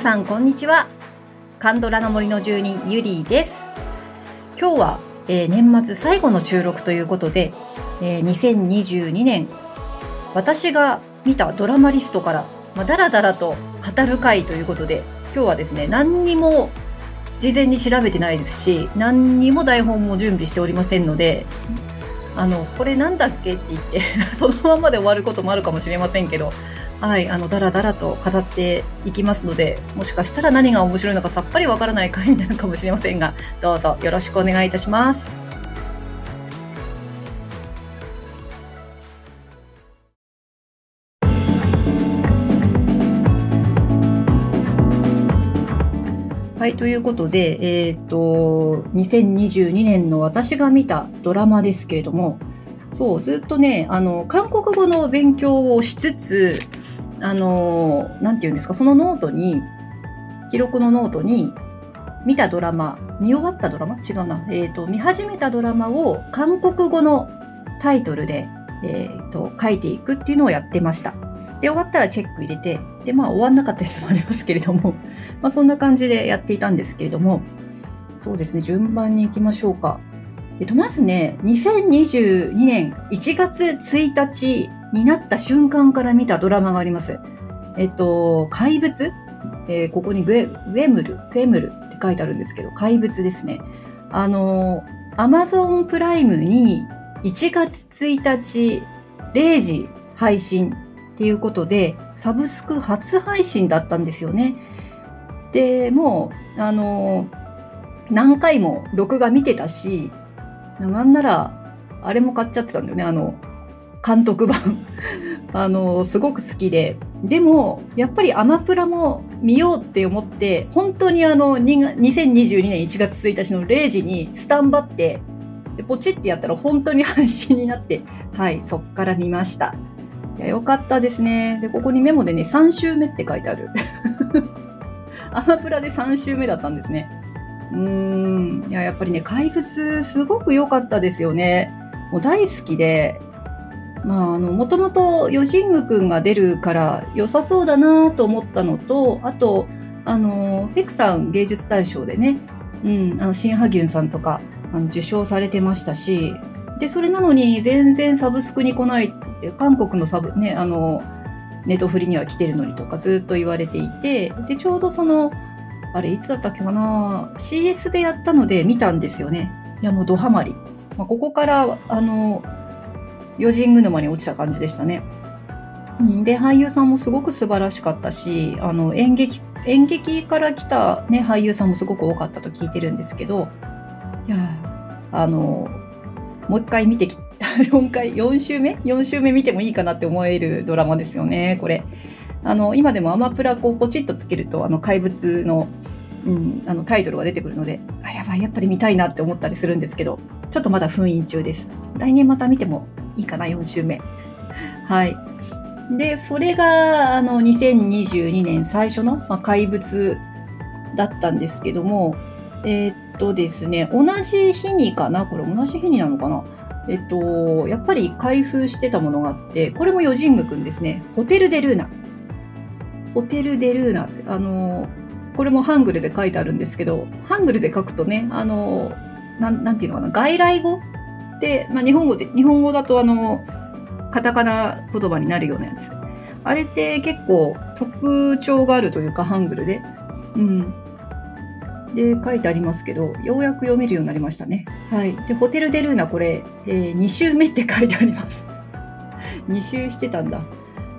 さんこんにちは。カンドラの森の住人ゆりです。今日は、えー、年末最後の収録ということで、えー、2022年私が見たドラマリストから、まあ、だらだらと語る回ということで今日はですね何にも事前に調べてないですし何にも台本も準備しておりませんのであのこれなんだっけって言って そのままで終わることもあるかもしれませんけどはいあのだらだらと語っていきますのでもしかしたら何が面白いのかさっぱりわからない回になるかもしれませんがどうぞよろしくお願いいたします。はい、ということで、えっ、ー、と、2022年の私が見たドラマですけれども、そう、ずっとね、あの、韓国語の勉強をしつつ、あの、なんて言うんですか、そのノートに、記録のノートに、見たドラマ、見終わったドラマ？違うな。えっ、ー、と、見始めたドラマを韓国語のタイトルで、えっ、ー、と、書いていくっていうのをやってました。で、終わったらチェック入れて、で、まあ終わんなかったやつもありますけれども、まあそんな感じでやっていたんですけれども、そうですね、順番に行きましょうか。えっと、まずね、2022年1月1日になった瞬間から見たドラマがあります。えっと、怪物？えー、ここにウェウェムル、クエムルって書いてあるんですけど、怪物ですね。あの、アマゾンプライムに1月1日0時配信っていうことで、サブスク初配信だったんですよね。で、もう、あの、何回も録画見てたし、なんなら、あれも買っちゃってたんだよね、あの、監督版。あの、すごく好きで。でも、やっぱりアマプラも見ようって思って、本当にあの、2022年1月1日の0時にスタンバって、でポチってやったら本当に配信になって、はい、そっから見ました。いや、よかったですね。で、ここにメモでね、3週目って書いてある。アマプラで3週目だったんですね。うーん。いや、やっぱりね、怪物、すごく良かったですよね。もう大好きで、まあ、あの、もともと、ヨジングくんが出るから良さそうだなと思ったのと、あと、あの、ペクさん芸術大賞でね、うん、あの、シンハギュンさんとか、あの、受賞されてましたし、で、それなのに全然サブスクに来ないって韓国のサブ、ね、あの、ネトフリには来てるのにとかずっと言われていて、で、ちょうどその、あれ、いつだったっけかな ?CS でやったので見たんですよね。いや、もうドハマり。まあ、ここから、あの、ヨジング沼に落ちた感じでしたね。うん、で、俳優さんもすごく素晴らしかったし、あの、演劇、演劇から来たね、俳優さんもすごく多かったと聞いてるんですけど、いやあの、もう一回見てき、4回、4週目 ?4 週目見てもいいかなって思えるドラマですよね、これ。あの、今でもアマプラこうポチッとつけると、あの、怪物の、うん、あの、タイトルが出てくるので、あ、やばい、やっぱり見たいなって思ったりするんですけど、ちょっとまだ封印中です。来年また見てもいいかな、4週目。はい。で、それが、あの、2022年最初の、まあ、怪物だったんですけども、えー、っとですね、同じ日にかなこれ同じ日になのかな？えっと、やっぱり開封してたものがあって、これもヨジングくんですね。ホテルデルーナ。ホテルデルーナって、あの、これもハングルで書いてあるんですけど、ハングルで書くとね、あの、なん、なんていうのかな、外来語って、まあ、日本語で、日本語だとあの、カタカナ言葉になるようなやつ。あれって結構特徴があるというか、ハングルで。うん。で、書いてありますけど、ようやく読めるようになりましたね。はい。で、ホテルデルーナ、これ、えー、2週目って書いてあります。2週してたんだ。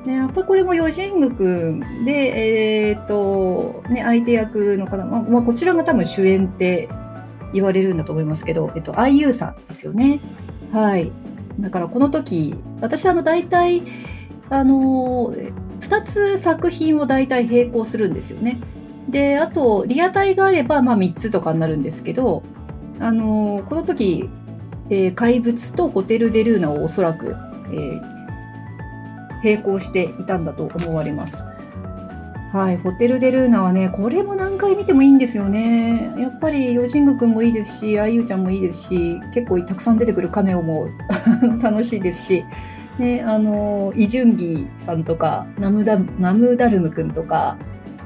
ね、やっぱこれもヨジングくんで、えー、っと、ね、相手役の方、まあ、まあ、こちらが多分主演って言われるんだと思いますけど、えっと、IU さんですよね。はい。だからこの時、私あの大体、あの、2つ作品を大体並行するんですよね。で、あと、リアタイがあれば、まあ3つとかになるんですけど、あの、この時、えー、怪物とホテル・デ・ルーナをおそらく、えー、並行していたんだと思われます。はい、ホテル・デ・ルーナはね、これも何回見てもいいんですよね。やっぱり、ヨジングくんもいいですし、あゆちゃんもいいですし、結構たくさん出てくるカメオも 楽しいですし、ね、あの、イジュンギさんとか、ナムダナムダルムくんとか、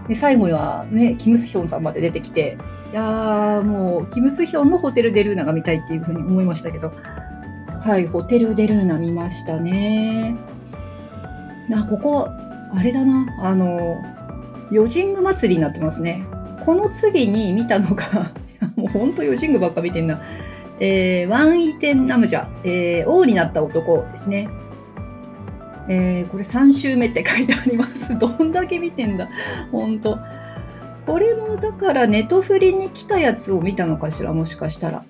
で、最後にはね、キム・スヒョンさんまで出てきて、いやー、もう、キム・スヒョンのホテル・デルーナが見たいっていうふうに思いましたけど、はい、ホテル・デルーナ見ましたね。あ、ここ、あれだな、あの、ヨジング祭りになってますね。この次に見たのが もうほんとヨジングばっか見てんな。えー、ワン・イテン・ナムジャ、えー、王になった男ですね。えー、これ3週目って書いてあります。どんだけ見てんだ。ほんと。これもだからネトフリに来たやつを見たのかしら、もしかしたら。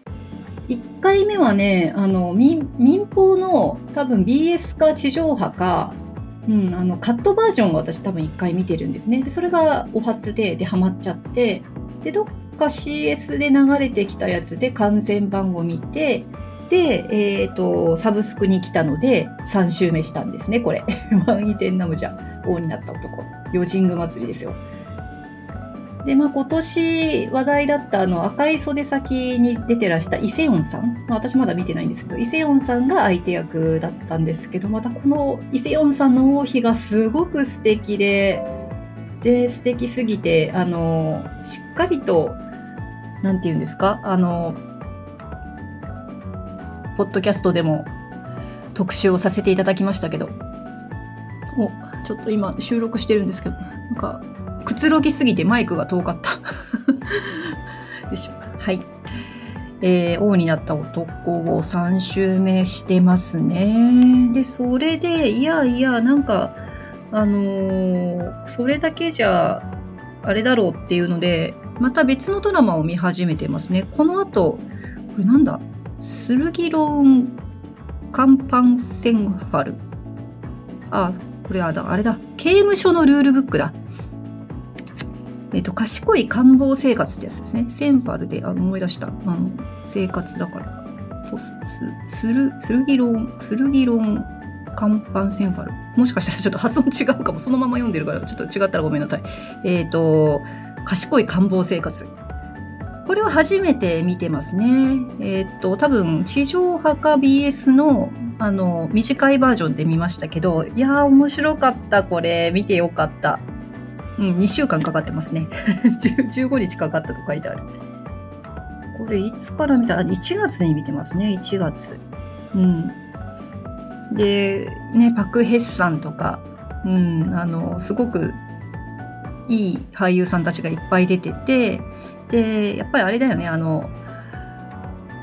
1回目はね、あの、民民放の多分 BS か地上波か、うん、あのカットバージョンを私多分1回見てるんですね。で、それがお初で、で、ハマっちゃって、で、どっか CS で流れてきたやつで完全版を見て、で、え、ー、と、サブスクに来たので、3周目したんですね、これ。ワンイテンナムジャ、王になった男。ヨジング祭りですよ。で、まあ、今年話題だったあの赤い袖先に出てらしたイセヨンさん、まあ、私まだ見てないんですけど、イセヨンさんが相手役だったんですけど、またこのイセヨンさんの王妃がすごく素敵で、で、素敵すぎて、あの、しっかりと、なんて言うんですか、あの、ポッドキャストでも特集をさせていただきましたけど、お、ちょっと今収録してるんですけど、なんか、くつろぎすぎてマイクが遠かった。よいしょ。はい。えー、王になった男を3周目してますね。で、それで、いやいや、なんか、あのー、それだけじゃ、あれだろうっていうので、また別のドラマを見始めてますね。この後、これなんだ？スルギローン・カンパンセンファル。あ、これはだ、あれだ。刑務所のルールブックだ。えっ、と、賢い官房生活ってやつですね。センファルで、あ思い出した。あの、生活だから。そうす、す、する、するぎろん、するぎろん、カンパンセンファル。もしかしたら ちょっと発音違うかも。そのまま読んでるから、ちょっと違ったらごめんなさい。えっ、ー、と、賢い官房生活。これは初めて見てますね。えっ、ー、と、多分、地上波か BS の、あの、短いバージョンで見ましたけど、いやー、面白かった、これ。見てよかった。うん、2週間かかってますね。15日かかったと書いてある。これ、いつから見た ?1 月に見てますね、1月。うん。で、ね、パク・ヘッサンとか、うん、あの、すごくいい俳優さんたちがいっぱい出てて、で、やっぱりあれだよね、あの、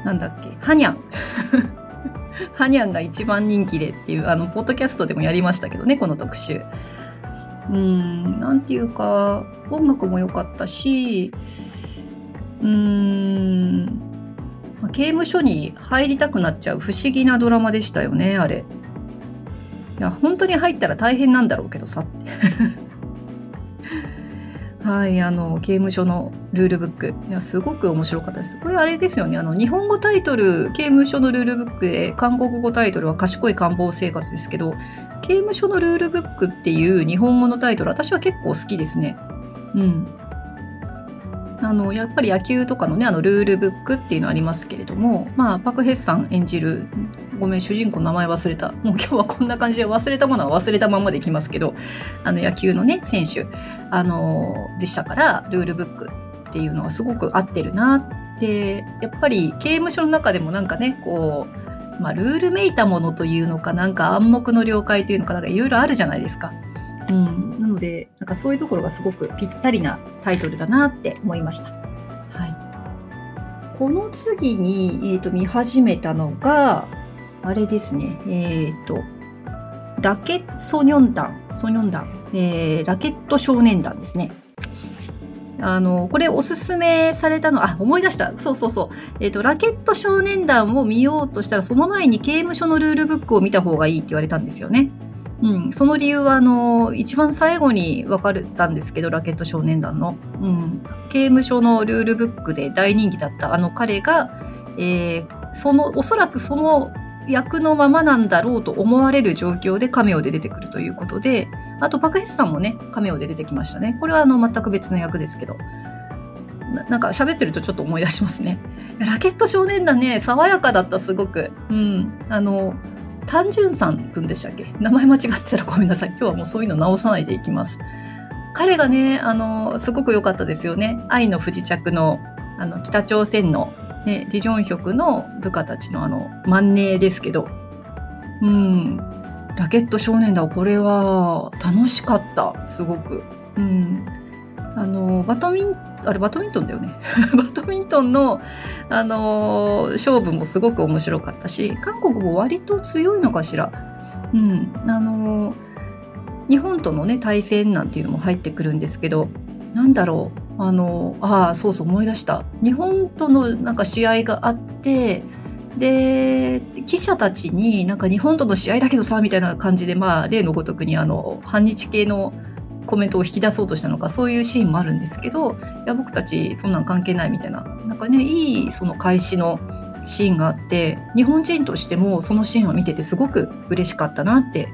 なんだっけ、ハニャン。ハニャンが一番人気でっていう、あの、ポッドキャストでもやりましたけどね、この特集。うん、なんていうか、音楽も良かったし、うーん、刑務所に入りたくなっちゃう不思議なドラマでしたよね、あれ。いや、本当に入ったら大変なんだろうけどさ。はい、あの、刑務所のルールブック。いや、すごく面白かったです。これあれですよね。あの、日本語タイトル、刑務所のルールブックで、韓国語タイトルは賢い官房生活ですけど、刑務所のルールブックっていう日本語のタイトル、私は結構好きですね。うん。あの、やっぱり野球とかのね、あの、ルールブックっていうのありますけれども、まあ、パク・ヘッサン演じる、ごめん、主人公名前忘れた。もう今日はこんな感じで忘れたものは忘れたままでいきますけど、あの、野球のね、選手、あの、でしたから、ルールブックっていうのはすごく合ってるなって、やっぱり刑務所の中でもなんかね、こう、まあ、ルールめいたものというのか、なんか暗黙の了解というのか、なんかいろいろあるじゃないですか。うん、なのでなんかそういうところがすごくぴったりなタイトルだなって思いました。はい、この次に、えーと、見始めたのがあれですねえっ、とラケットソニョン団ソニョン団、えー、ラケット少年団ですね。あの、これおすすめされたの、あ、思い出した。そうそうそう。えっ、ー、と、ラケット少年団を見ようとしたら、その前に刑務所のルールブックを見た方がいいって言われたんですよね。うん、その理由はあの一番最後に分かったんですけどラケット少年団の、うん、刑務所のルールブックで大人気だったあの彼が、えー、そのおそらくその役のままなんだろうと思われる状況でカメオで出てくるということであとパクヘスさんもねカメオで出てきましたねこれはあの全く別の役ですけどななんか喋ってるとちょっと思い出しますねラケット少年団ね爽やかだったすごくうんあの単純さんくんでしたっけ？名前間違ってたらごめんなさい。今日はもうそういうの直さないでいきます。彼がね、あの、すごく良かったですよね。愛の不時着の、あの、北朝鮮の、ね、リジョンヒョクの部下たちのあの、万年ですけど、うん、ラケット少年団、これは楽しかった、すごく。うん。あの、バドミン、あれバドミントンだよね。バドミントンの、あの、勝負もすごく面白かったし、韓国も割と強いのかしら。うん。あの、日本とのね、対戦なんていうのも入ってくるんですけど、なんだろう。あの、ああ、そうそう思い出した。日本とのなんか試合があって、で記者たちになんか日本との試合だけどさみたいな感じでまあ例のごとくにあの反日系のコメントを引き出そうとしたのかそういうシーンもあるんですけどいや僕たちそんなん関係ないみたいななんかねいいその開始のシーンがあって日本人としてもそのシーンを見ててすごく嬉しかったなって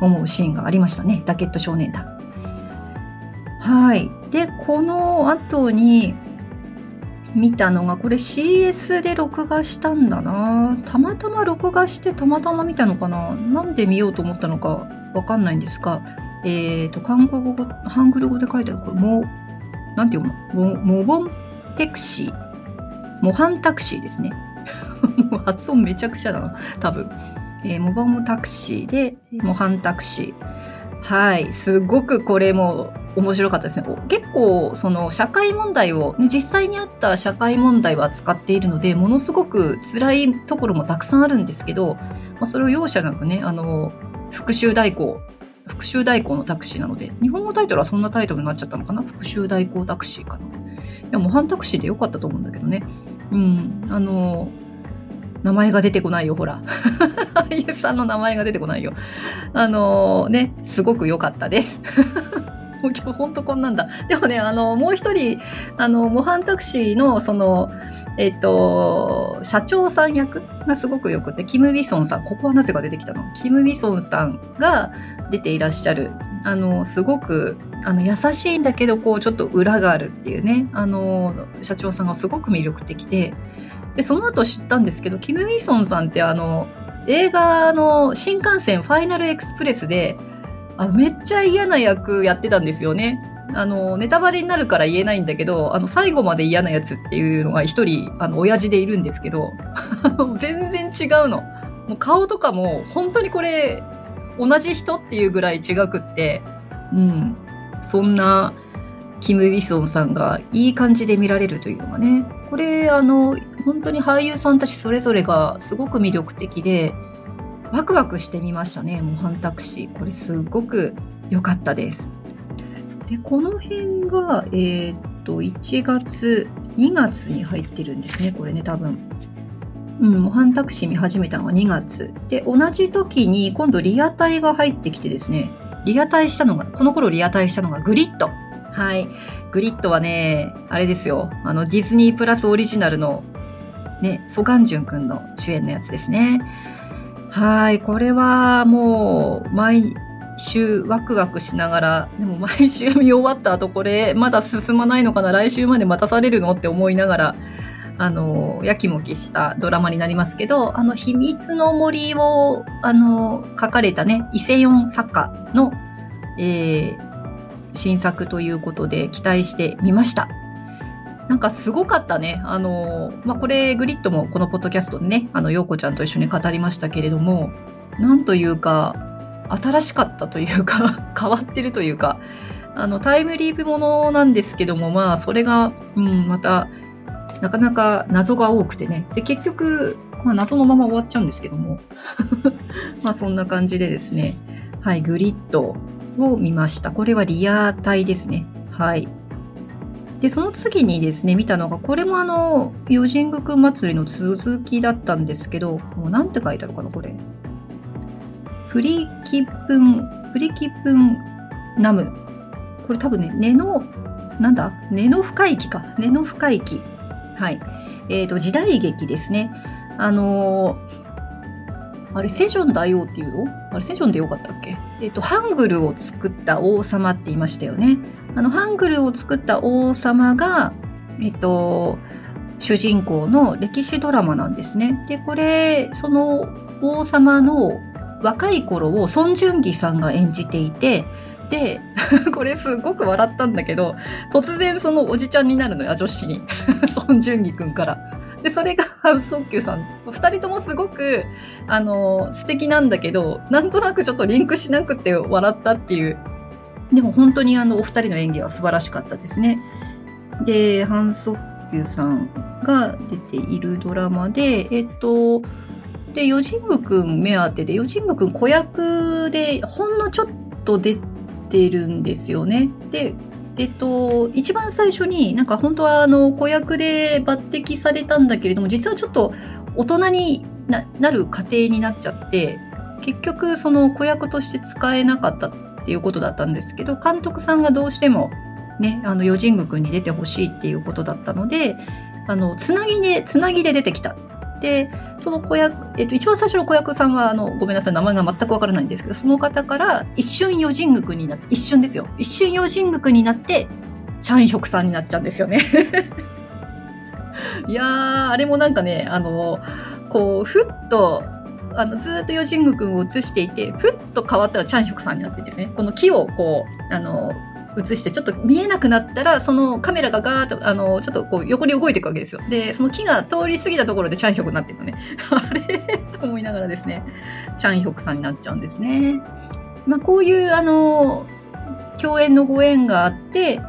思うシーンがありましたねラケット少年団。はいでこの後に見たのがこれ CS で録画したんだなたまたま録画してたまたま見たのかななんで見ようと思ったのかわかんないんですがえっ、ー、と、韓国語、ハングル語で書いてある、これ、も、なんて読むの？モボンテクシー。モハンタクシーですね。発音めちゃくちゃだな、多分。えー、モボンタクシーで、モハンタクシー。はい。すごくこれも面白かったですね。結構、その社会問題を、ね、実際にあった社会問題を扱っているので、ものすごく辛いところもたくさんあるんですけど、まあ、それを容赦なくね、あの、復讐代行復讐代行のタクシーなので、日本語タイトルはそんなタイトルになっちゃったのかな？復讐代行タクシーかな？いや、模範タクシーでよかったと思うんだけどね。うん、あの、名前が出てこないよ、ほら。俳優さんの名前が出てこないよ。あのね、すごく良かったです。もう今日ほんとこんなんだ。でもね、あの、もう一人、あの、模範タクシーの、その、えっと、社長さん役がすごくよくて、キム・ウィソンさん、ここはなぜか出てきたの？キム・ウィソンさんが出ていらっしゃる、あの、すごく、あの、優しいんだけど、こう、ちょっと裏があるっていうね、あの、社長さんがすごく魅力的で、で、その後知ったんですけど、キム・ウィソンさんってあの、映画の新幹線ファイナルエクスプレスで、あめっちゃ嫌な役やってたんですよね。あの、ネタバレになるから言えないんだけど、あの、最後まで嫌なやつっていうのが一人、あの、親父でいるんですけど、全然違うの。もう顔とかも、本当にこれ、同じ人っていうぐらい違くって、うん。そんな、キム・ウィソンさんがいい感じで見られるというのがね、これ、あの、本当に俳優さんたちそれぞれがすごく魅力的で、ワクワクしてみましたね、模範タクシー。これすごく良かったです。で、この辺が、えー、っと、1月、2月に入ってるんですね、これね、多分。うん、模範タクシー見始めたのが2月。で、同じ時に今度リアタイが入ってきてですね、リアタイしたのが、この頃リアタイしたのがグリッド。はい。グリッドはね、あれですよ。あの、ディズニープラスオリジナルの、ね、ソガンジュンくんの主演のやつですね。はい。これはもう、毎週ワクワクしながら、でも毎週見終わった後これまだ進まないのかな来週まで待たされるのって思いながら、あの、やきもきしたドラマになりますけど、あの、秘密の森を、あの、書かれたね、伊勢四作家の、えー、新作ということで期待してみました。なんかすごかったね。あの、まあ、これグリッドもこのポッドキャストでね、あの、ようこちゃんと一緒に語りましたけれども、なんというか、新しかったというか 変わってるというか、あの、タイムリープものなんですけども、まあ、それが、うん、また、なかなか謎が多くてね。で、結局、まあ、謎のまま終わっちゃうんですけども。まあ、そんな感じでですね。はい、グリッドを見ました。これはリアタイですね。はい。で、その次にですね、見たのが、これもあの、ヨジングク祭りの続きだったんですけど、もうなんて書いてあるかな、これ。プリキプン、プリキプンナム。これ多分ね、根の、なんだ？根の深い木か。根の深い木。はい。え、ー、と、時代劇ですね。あのー、あれ、セジョン大王っていうの？あれ、セジョンでよかったっけ？えっ、と、ハングルを作った王様って言いましたよね。あの、ハングルを作った王様が、えっと、主人公の歴史ドラマなんですね。で、これ、その王様の若い頃を孫淳義さんが演じていて、で、これすごく笑ったんだけど、突然そのおじちゃんになるのよ、女子に。孫淳義くんから。で、それがハウスソッキュさん。二人ともすごく、あの、素敵なんだけど、なんとなくちょっとリンクしなくて笑ったっていう。でも本当にあの、お二人の演技は素晴らしかったですね。で、ハン・ソッキュさんが出ているドラマで、えっと、で、ヨジングくん目当てで、ヨジングくん子役でほんのちょっと出てるんですよね。で、えっと、一番最初になんか本当はあの子役で抜擢されたんだけれども、実はちょっと大人になる過程になっちゃって、結局その子役として使えなかったっていうことだったんですけど、監督さんがどうしてもね、あの、ヨジング君に出てほしいっていうことだったので、あの、つなぎで、つなぎで出てきたで、その子役、えっと、一番最初の子役さんは、あの、ごめんなさい、名前が全くわからないんですけど、その方から一瞬余人国になって、一瞬ですよ。一瞬余人国になって、チャンヒョクさんになっちゃうんですよね。いやー、あれもなんかね、あの、こう、ふっと、あの、ずっとヨジング君を映していて、ふっと変わったらチャンヒョクさんになってですね、この木をこう、あの、映してちょっと見えなくなったらそのカメラがガーッとあのちょっとこう横に動いていくわけですよ。でその木が通り過ぎたところでチャンヒョクになっていくね。あれ？と思いながらですね。チャンヒョクさんになっちゃうんですね。まあこういうあの共演のご縁があって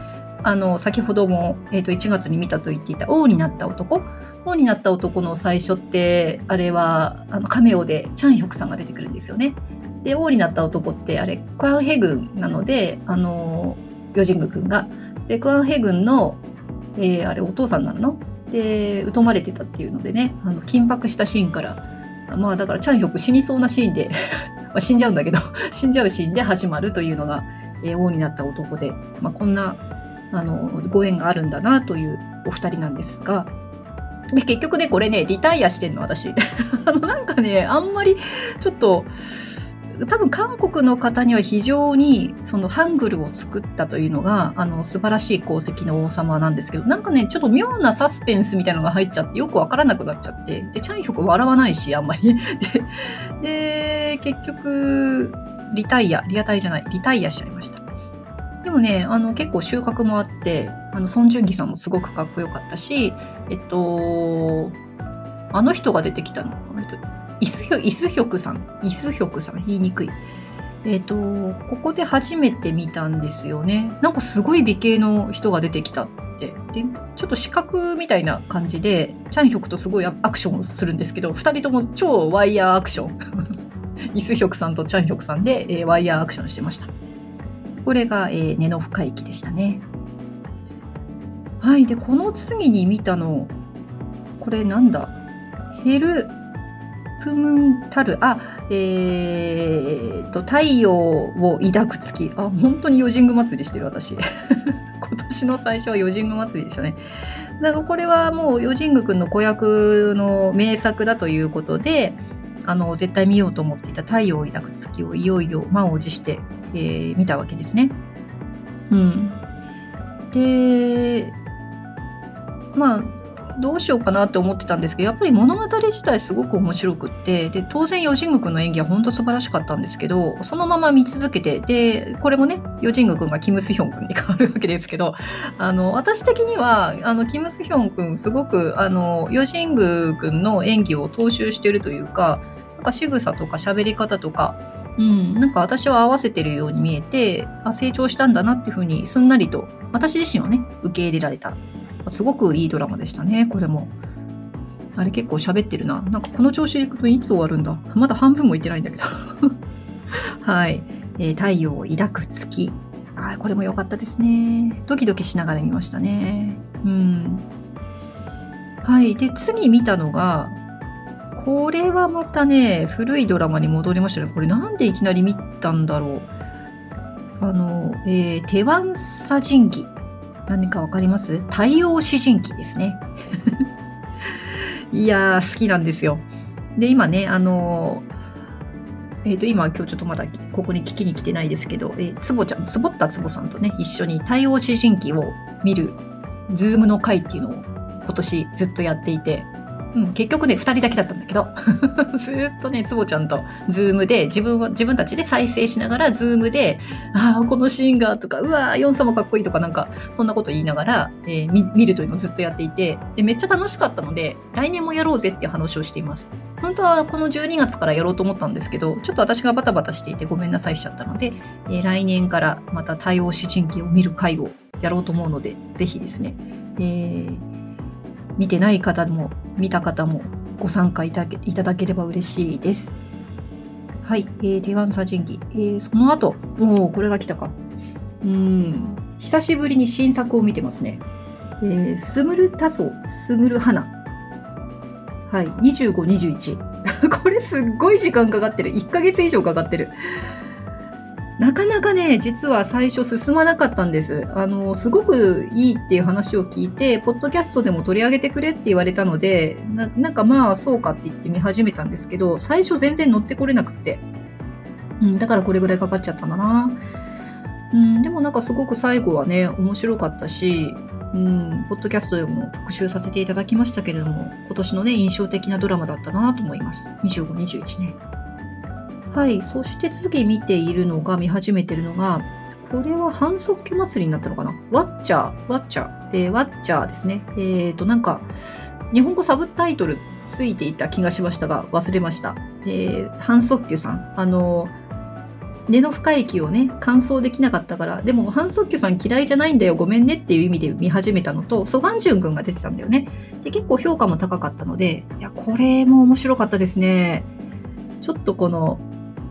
あの先ほども、えー、と1月に見たと言っていた王になった男。王になった男の最初ってあれはあのカメオでチャンヒョクさんが出てくるんですよねで王になった男ってあれクアンヘ軍なのであのヨジング君が。で、クアンヘ軍の、えー、あれお父さんなの？で、疎まれてたっていうのでね、あの、緊迫したシーンから、まあだからチャンヒョク死にそうなシーンで ま死んじゃうんだけど 死んじゃうシーンで始まるというのが、えー、王になった男で、まあこんな、あの、ご縁があるんだなというお二人なんですが、で、結局ね、これね、リタイアしてんの、私。あの、なんかね、あんまり、ちょっと、多分韓国の方には非常にそのハングルを作ったというのがあの素晴らしい功績の王様なんですけどなんかねちょっと妙なサスペンスみたいなのが入っちゃってよくわからなくなっちゃってでチャンヒョク笑わないしあんまり でで結局リタイアリアタイじゃないリタイアしちゃいましたでもねあの結構収穫もあってあのソン・ジュンギさんもすごくかっこよかったしえっとあの人が出てきたのイスヒョイスヒョクさん、イスヒョクさん、言いにくい。えっ、と、ここで初めて見たんですよね。なんかすごい美形の人が出てきたって。で、ちょっと視覚みたいな感じで、チャンヒョクとすごいアクションをするんですけど、二人とも超ワイヤーアクション。イスヒョクさんとチャンヒョクさんで、えー、ワイヤーアクションしてました。これが、えー、根の深い木でしたね。はい。で、この次に見たの、これなんだ？ヘル、プムンタル、あ、えー、と、太陽を抱く月。あ、本当にヨジング祭りしてる、私。今年の最初はヨジング祭りでしたね。だからこれはもうヨジングくんの子役の名作だということで、あの、絶対見ようと思っていた太陽を抱く月をいよいよ満を持して、えー、見たわけですね。うん。で、まあ、どうしようかなって思ってたんですけどやっぱり物語自体すごく面白くってで当然ヨジング君の演技は本当素晴らしかったんですけどそのまま見続けてでこれもねヨジング君がキム・スヒョン君に変わるわけですけど あの私的にはあのキム・スヒョン君すごくあのヨジング君の演技を踏襲してるというかなんか仕草とか喋り方とかうん、なんか私は合わせてるように見えてあ成長したんだなっていうふうにすんなりと私自身はね受け入れられた。すごくいいドラマでしたね、これも。あれ結構喋ってるな。なんかこの調子でいくといつ終わるんだまだ半分もいってないんだけど。はい、えー、太陽を抱く月。あこれも良かったですね。ドキドキしながら見ましたね。うん。はい。で、次見たのが、これはまたね、古いドラマに戻りましたね。これなんでいきなり見たんだろう。あの、えー、テワンサ神器何かわかります？太陽詩人期ですね。いやー、好きなんですよ。で、今ね、あのえっ、ー、と、今、今日ちょっとまだここに聞きに来てないですけど、えー、つぼちゃん、つぼったつぼさんとね、一緒に太陽詩人記を見る、ズームの会っていうのを今年ずっとやっていて、うん、結局ね、二人だけだったんだけど、ずっとね、つぼちゃんとズームで、自分は、自分たちで再生しながら、ズームで、ああ、このシーンが、とか、うわー、ヨン様かっこいいとか、なんか、そんなこと言いながら、えー、見るというのをずっとやっていてで、めっちゃ楽しかったので、来年もやろうぜっていう話をしています。本当はこの12月からやろうと思ったんですけど、ちょっと私がバタバタしていてごめんなさいしちゃったので、えー、来年からまた対応詩人記を見る会をやろうと思うので、ぜひですね、えー、見てない方も、見た方もご参加いただければ嬉しいです。はい、えー、テワンサジンギ。えー、その後、おお、これが来たか。うん、久しぶりに新作を見てますね。えー、スムルタソ、スムルハナ。はい、25、21。これすっごい時間かかってる。1ヶ月以上かかってる。なかなかね、実は最初進まなかったんです。あの、すごくいいっていう話を聞いて、ポッドキャストでも取り上げてくれって言われたので、ななんかまあそうかって言って見始めたんですけど、最初全然乗ってこれなくって。うん、だからこれぐらいかかっちゃったんだな。うん、でもなんかすごく最後はね、面白かったし、うん、ポッドキャストでも特集させていただきましたけれども、今年のね、印象的なドラマだったなと思います。25、21ね。はい。そして次見ているのが、見始めてるのが、これは反則球祭りになったのかな？ワッチャー、ワッチャー、えー、ワッチャーですね。えっ、ー、と、なんか、日本語サブタイトルついていた気がしましたが、忘れました。えー、反則球さん。あの、根の深い木をね、乾燥できなかったから、でも、反則球さん嫌いじゃないんだよ、ごめんねっていう意味で見始めたのと、ソガンジュン君が出てたんだよね。で、結構評価も高かったので、いや、これも面白かったですね。ちょっとこの、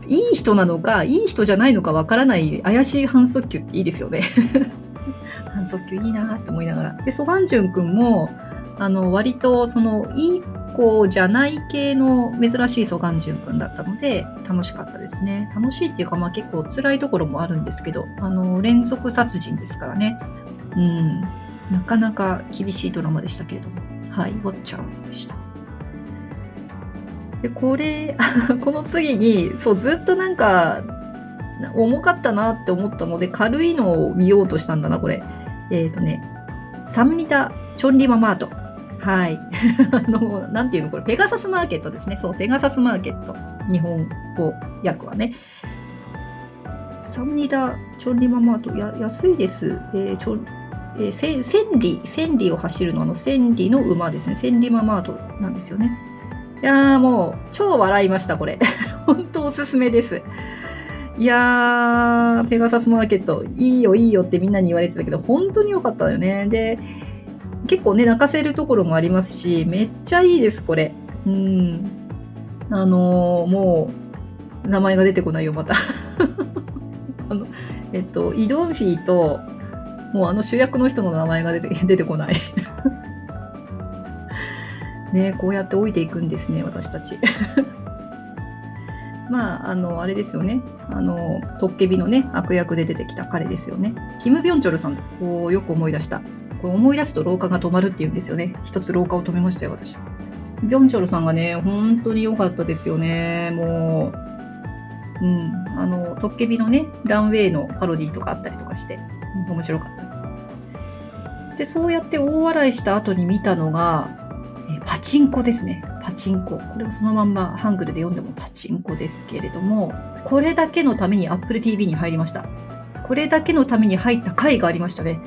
いい人なのか、いい人じゃないのかわからない怪しい反則球っていいですよね。反則球いいなって思いながら。で、ソガンジュン君も、あの、割と、その、いい子じゃない系の珍しいソガンジュン君だったので、楽しかったですね。楽しいっていうか、まあ結構辛いところもあるんですけど、あの、連続殺人ですからね。うん。なかなか厳しいドラマでしたけれども。はい、ウォッチャーでした。で、これ、この次に、そう、ずっとなんか、重かったなって思ったので、軽いのを見ようとしたんだな、これ。えっ、ー、とね、サムニタ・チョンリママート。はい。あの、なんていうの？これ、ペガサスマーケットですね。そう、ペガサスマーケット。日本語訳はね。サムニダ・チョンリママート、や、安いです。えー、ちょえー、千里、千里を走るのあの千里の馬ですね。千里ママートなんですよね。いやーもう、超笑いました、これ。本当おすすめです。いやー、ペガサスマーケット、いいよいいよってみんなに言われてたけど、本当に良かったよね。で、結構ね、泣かせるところもありますし、めっちゃいいです、これ。うん。あのー、もう、名前が出てこないよ、また。あの、えっと、イドンフィーと、もうあの主役の人の名前が出て出てこない ね、こうやって老いていくんですね、私たち。まあ、あの、あれですよね。あの、トッケビのね、悪役で出てきた彼ですよね。キム・ビョンチョルさんをよく思い出した。これ思い出すと老化が止まるっていうんですよね。一つ老化を止めましたよ、私。ビョンチョルさんがね、本当に良かったですよね。もう、うん、あの、トッケビのね、ランウェイのパロディとかあったりとかして、面白かったです。で、そうやって大笑いした後に見たのが、えパチンコですね。パチンコ。これはそのまんまハングルで読んでもパチンコですけれども、これだけのために Apple TV に入りました。これだけのために入った回がありましたね。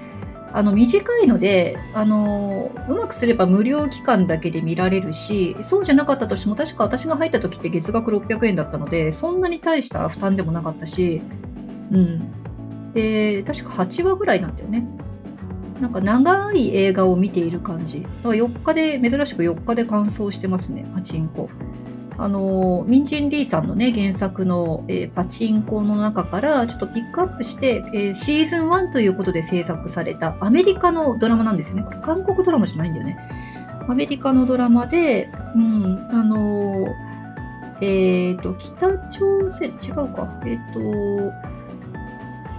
あの、短いので、あの、うまくすれば無料期間だけで見られるし、そうじゃなかったとしても、確か私が入った時って月額600円だったので、そんなに大した負担でもなかったし、うん。で、確か8話ぐらいなんだよね。なんか長い映画を見ている感じ。だから4日で、珍しく4日で完走してますね、パチンコ。あの、ミンジン・リーさんのね、原作の、えー、パチンコの中からちょっとピックアップして、えー、シーズン1ということで制作されたアメリカのドラマなんですね。これ韓国ドラマじゃないんだよね。アメリカのドラマで、うん、あのえっ、と、北朝鮮、違うか。えっ、と、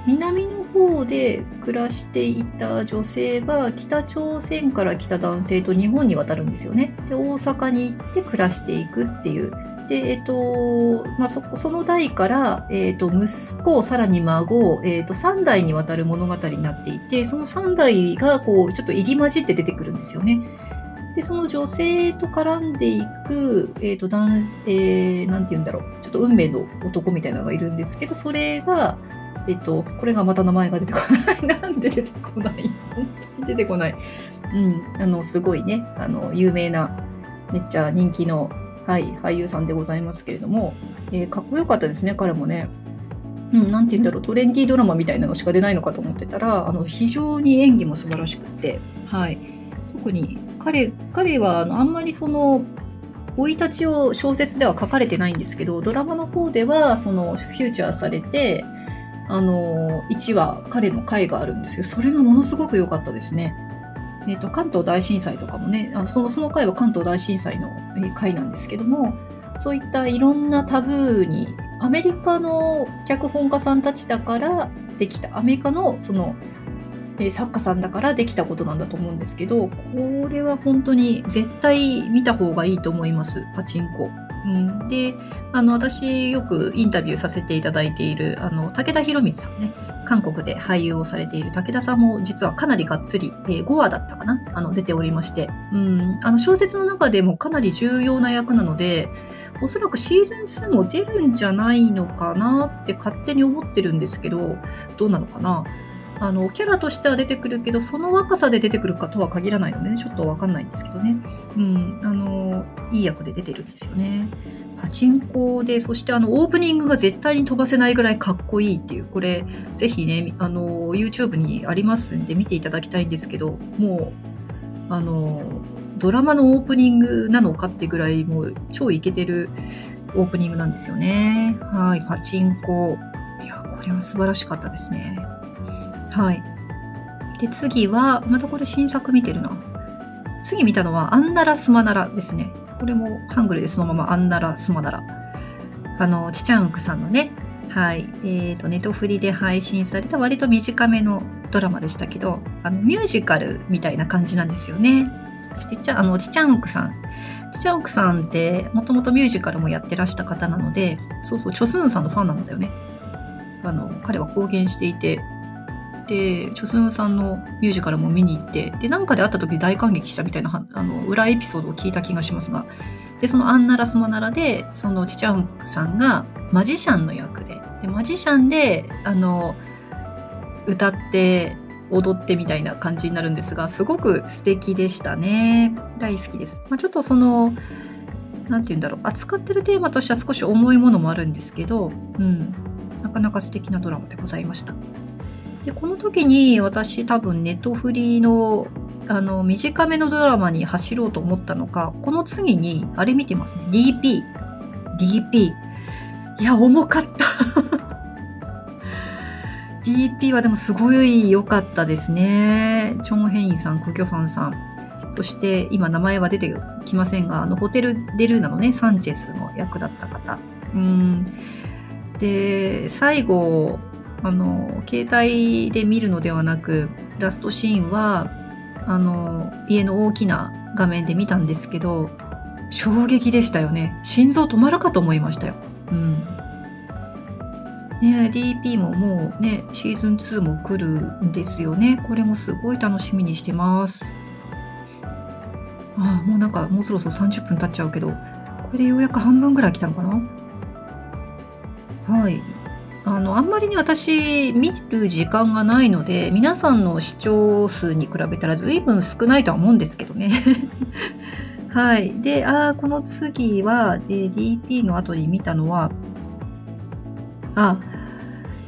南の方で暮らしていた女性が北朝鮮から来た男性と日本に渡るんですよね。で、大阪に行って暮らしていくっていう。で、えっ、と、まあ、そ、その代から、えっ、と、息子、さらに孫、えっ、と、3代にわたる物語になっていて、その3代が、こう、ちょっと入り混じって出てくるんですよね。で、その女性と絡んでいく、えっ、と、男性、なんて言うんだろう、ちょっと運命の男みたいなのがいるんですけど、それが、えっ、と、これがまた名前が出てこない。なんで出てこない？本当に出てこない。うん、あの、すごいね、あの、有名な、めっちゃ人気の、はい、俳優さんでございますけれども、えー、かっこよかったですね、彼もね。うん、なんて言うんだろう、トレンディードラマみたいなのしか出ないのかと思ってたら、あの、非常に演技も素晴らしくて、はい。特に、彼、彼は、あの、あんまりその、生い立ちを小説では書かれてないんですけど、ドラマの方では、その、フューチャーされて、あの、1話、彼の回があるんですけど、それがものすごく良かったですね。え、ー、と、関東大震災とかもね、あのそのその回は関東大震災の回なんですけども、そういったいろんなタブーにアメリカの脚本家さんたちだからできたアメリカのその、え、作家さんだからできたことなんだと思うんですけどこれは本当に絶対見た方がいいと思いますパチンコ。うん、であの私よくインタビューさせていただいているあの武田博光さんね。韓国で俳優をされている武田さんも実はかなりがっつり、えー、5話だったかな？あの出ておりまして、うん、あの小説の中でもかなり重要な役なのでおそらくシーズン2も出るんじゃないのかなって勝手に思ってるんですけどどうなのかな？あの、キャラとしては出てくるけど、その若さで出てくるかとは限らないのでね、ちょっとわかんないんですけどね。うん、あの、いい役で出てるんですよね。パチンコで、そしてあの、オープニングが絶対に飛ばせないぐらいかっこいいっていう、これ、ぜひね、あの、YouTube にありますんで見ていただきたいんですけど、もう、あの、ドラマのオープニングなのかってぐらい、もう超イケてるオープニングなんですよね。はい、パチンコ。いや、これは素晴らしかったですね。はい。で、次は、またこれ新作見てるな。次見たのは、アンナラスマナラですね。これもハングルでそのままアンナラスマナラ。あの、チチャンクさんのね、はい。えっ、ー、と、ネトフリで配信された割と短めのドラマでしたけど、あの、ミュージカルみたいな感じなんですよね。ちっちゃ、あの、チチャンウクさん。チチャンウクさんって、もともとミュージカルもやってらした方なので、そうそう、チョスーンさんのファンなんだよね。あの、彼は公言していて、で、チョスンさんのミュージカルも見に行って、で、なんかで会った時大感激したみたいな、あの、裏エピソードを聞いた気がしますが、で、そのアンナラスマナラで、そのチチャンさんがマジシャンの役で、で、マジシャンで、あの、歌って踊ってみたいな感じになるんですが、すごく素敵でしたね。大好きです。まあ、ちょっとその、なんて言うんだろう、扱ってるテーマとしては少し重いものもあるんですけど、うん、なかなか素敵なドラマでございました。で、この時に私多分ネットフリのあの短めのドラマに走ろうと思ったのか、この次にあれ見てますね。DP。DP。いや、重かった。DP はでもすごい良かったですね。チョン・ヘインさん、クギョファンさん。そして今名前は出てきませんが、あのホテル・デルーナのね、サンチェスの役だった方。うん。で、最後、あの携帯で見るのではなくラストシーンはあの家の大きな画面で見たんですけど衝撃でしたよね。心臓止まるかと思いましたよ。うん。ね、DP ももうねシーズン2も来るんですよね。これもすごい楽しみにしてます。ああもうなんかもうそろそろ30分経っちゃうけどこれでようやく半分ぐらい来たのかな？はい。あのあんまりね私見る時間がないので皆さんの視聴数に比べたら随分少ないとは思うんですけどね はい。で、あこの次は、で、DP の後に見たのは、あ、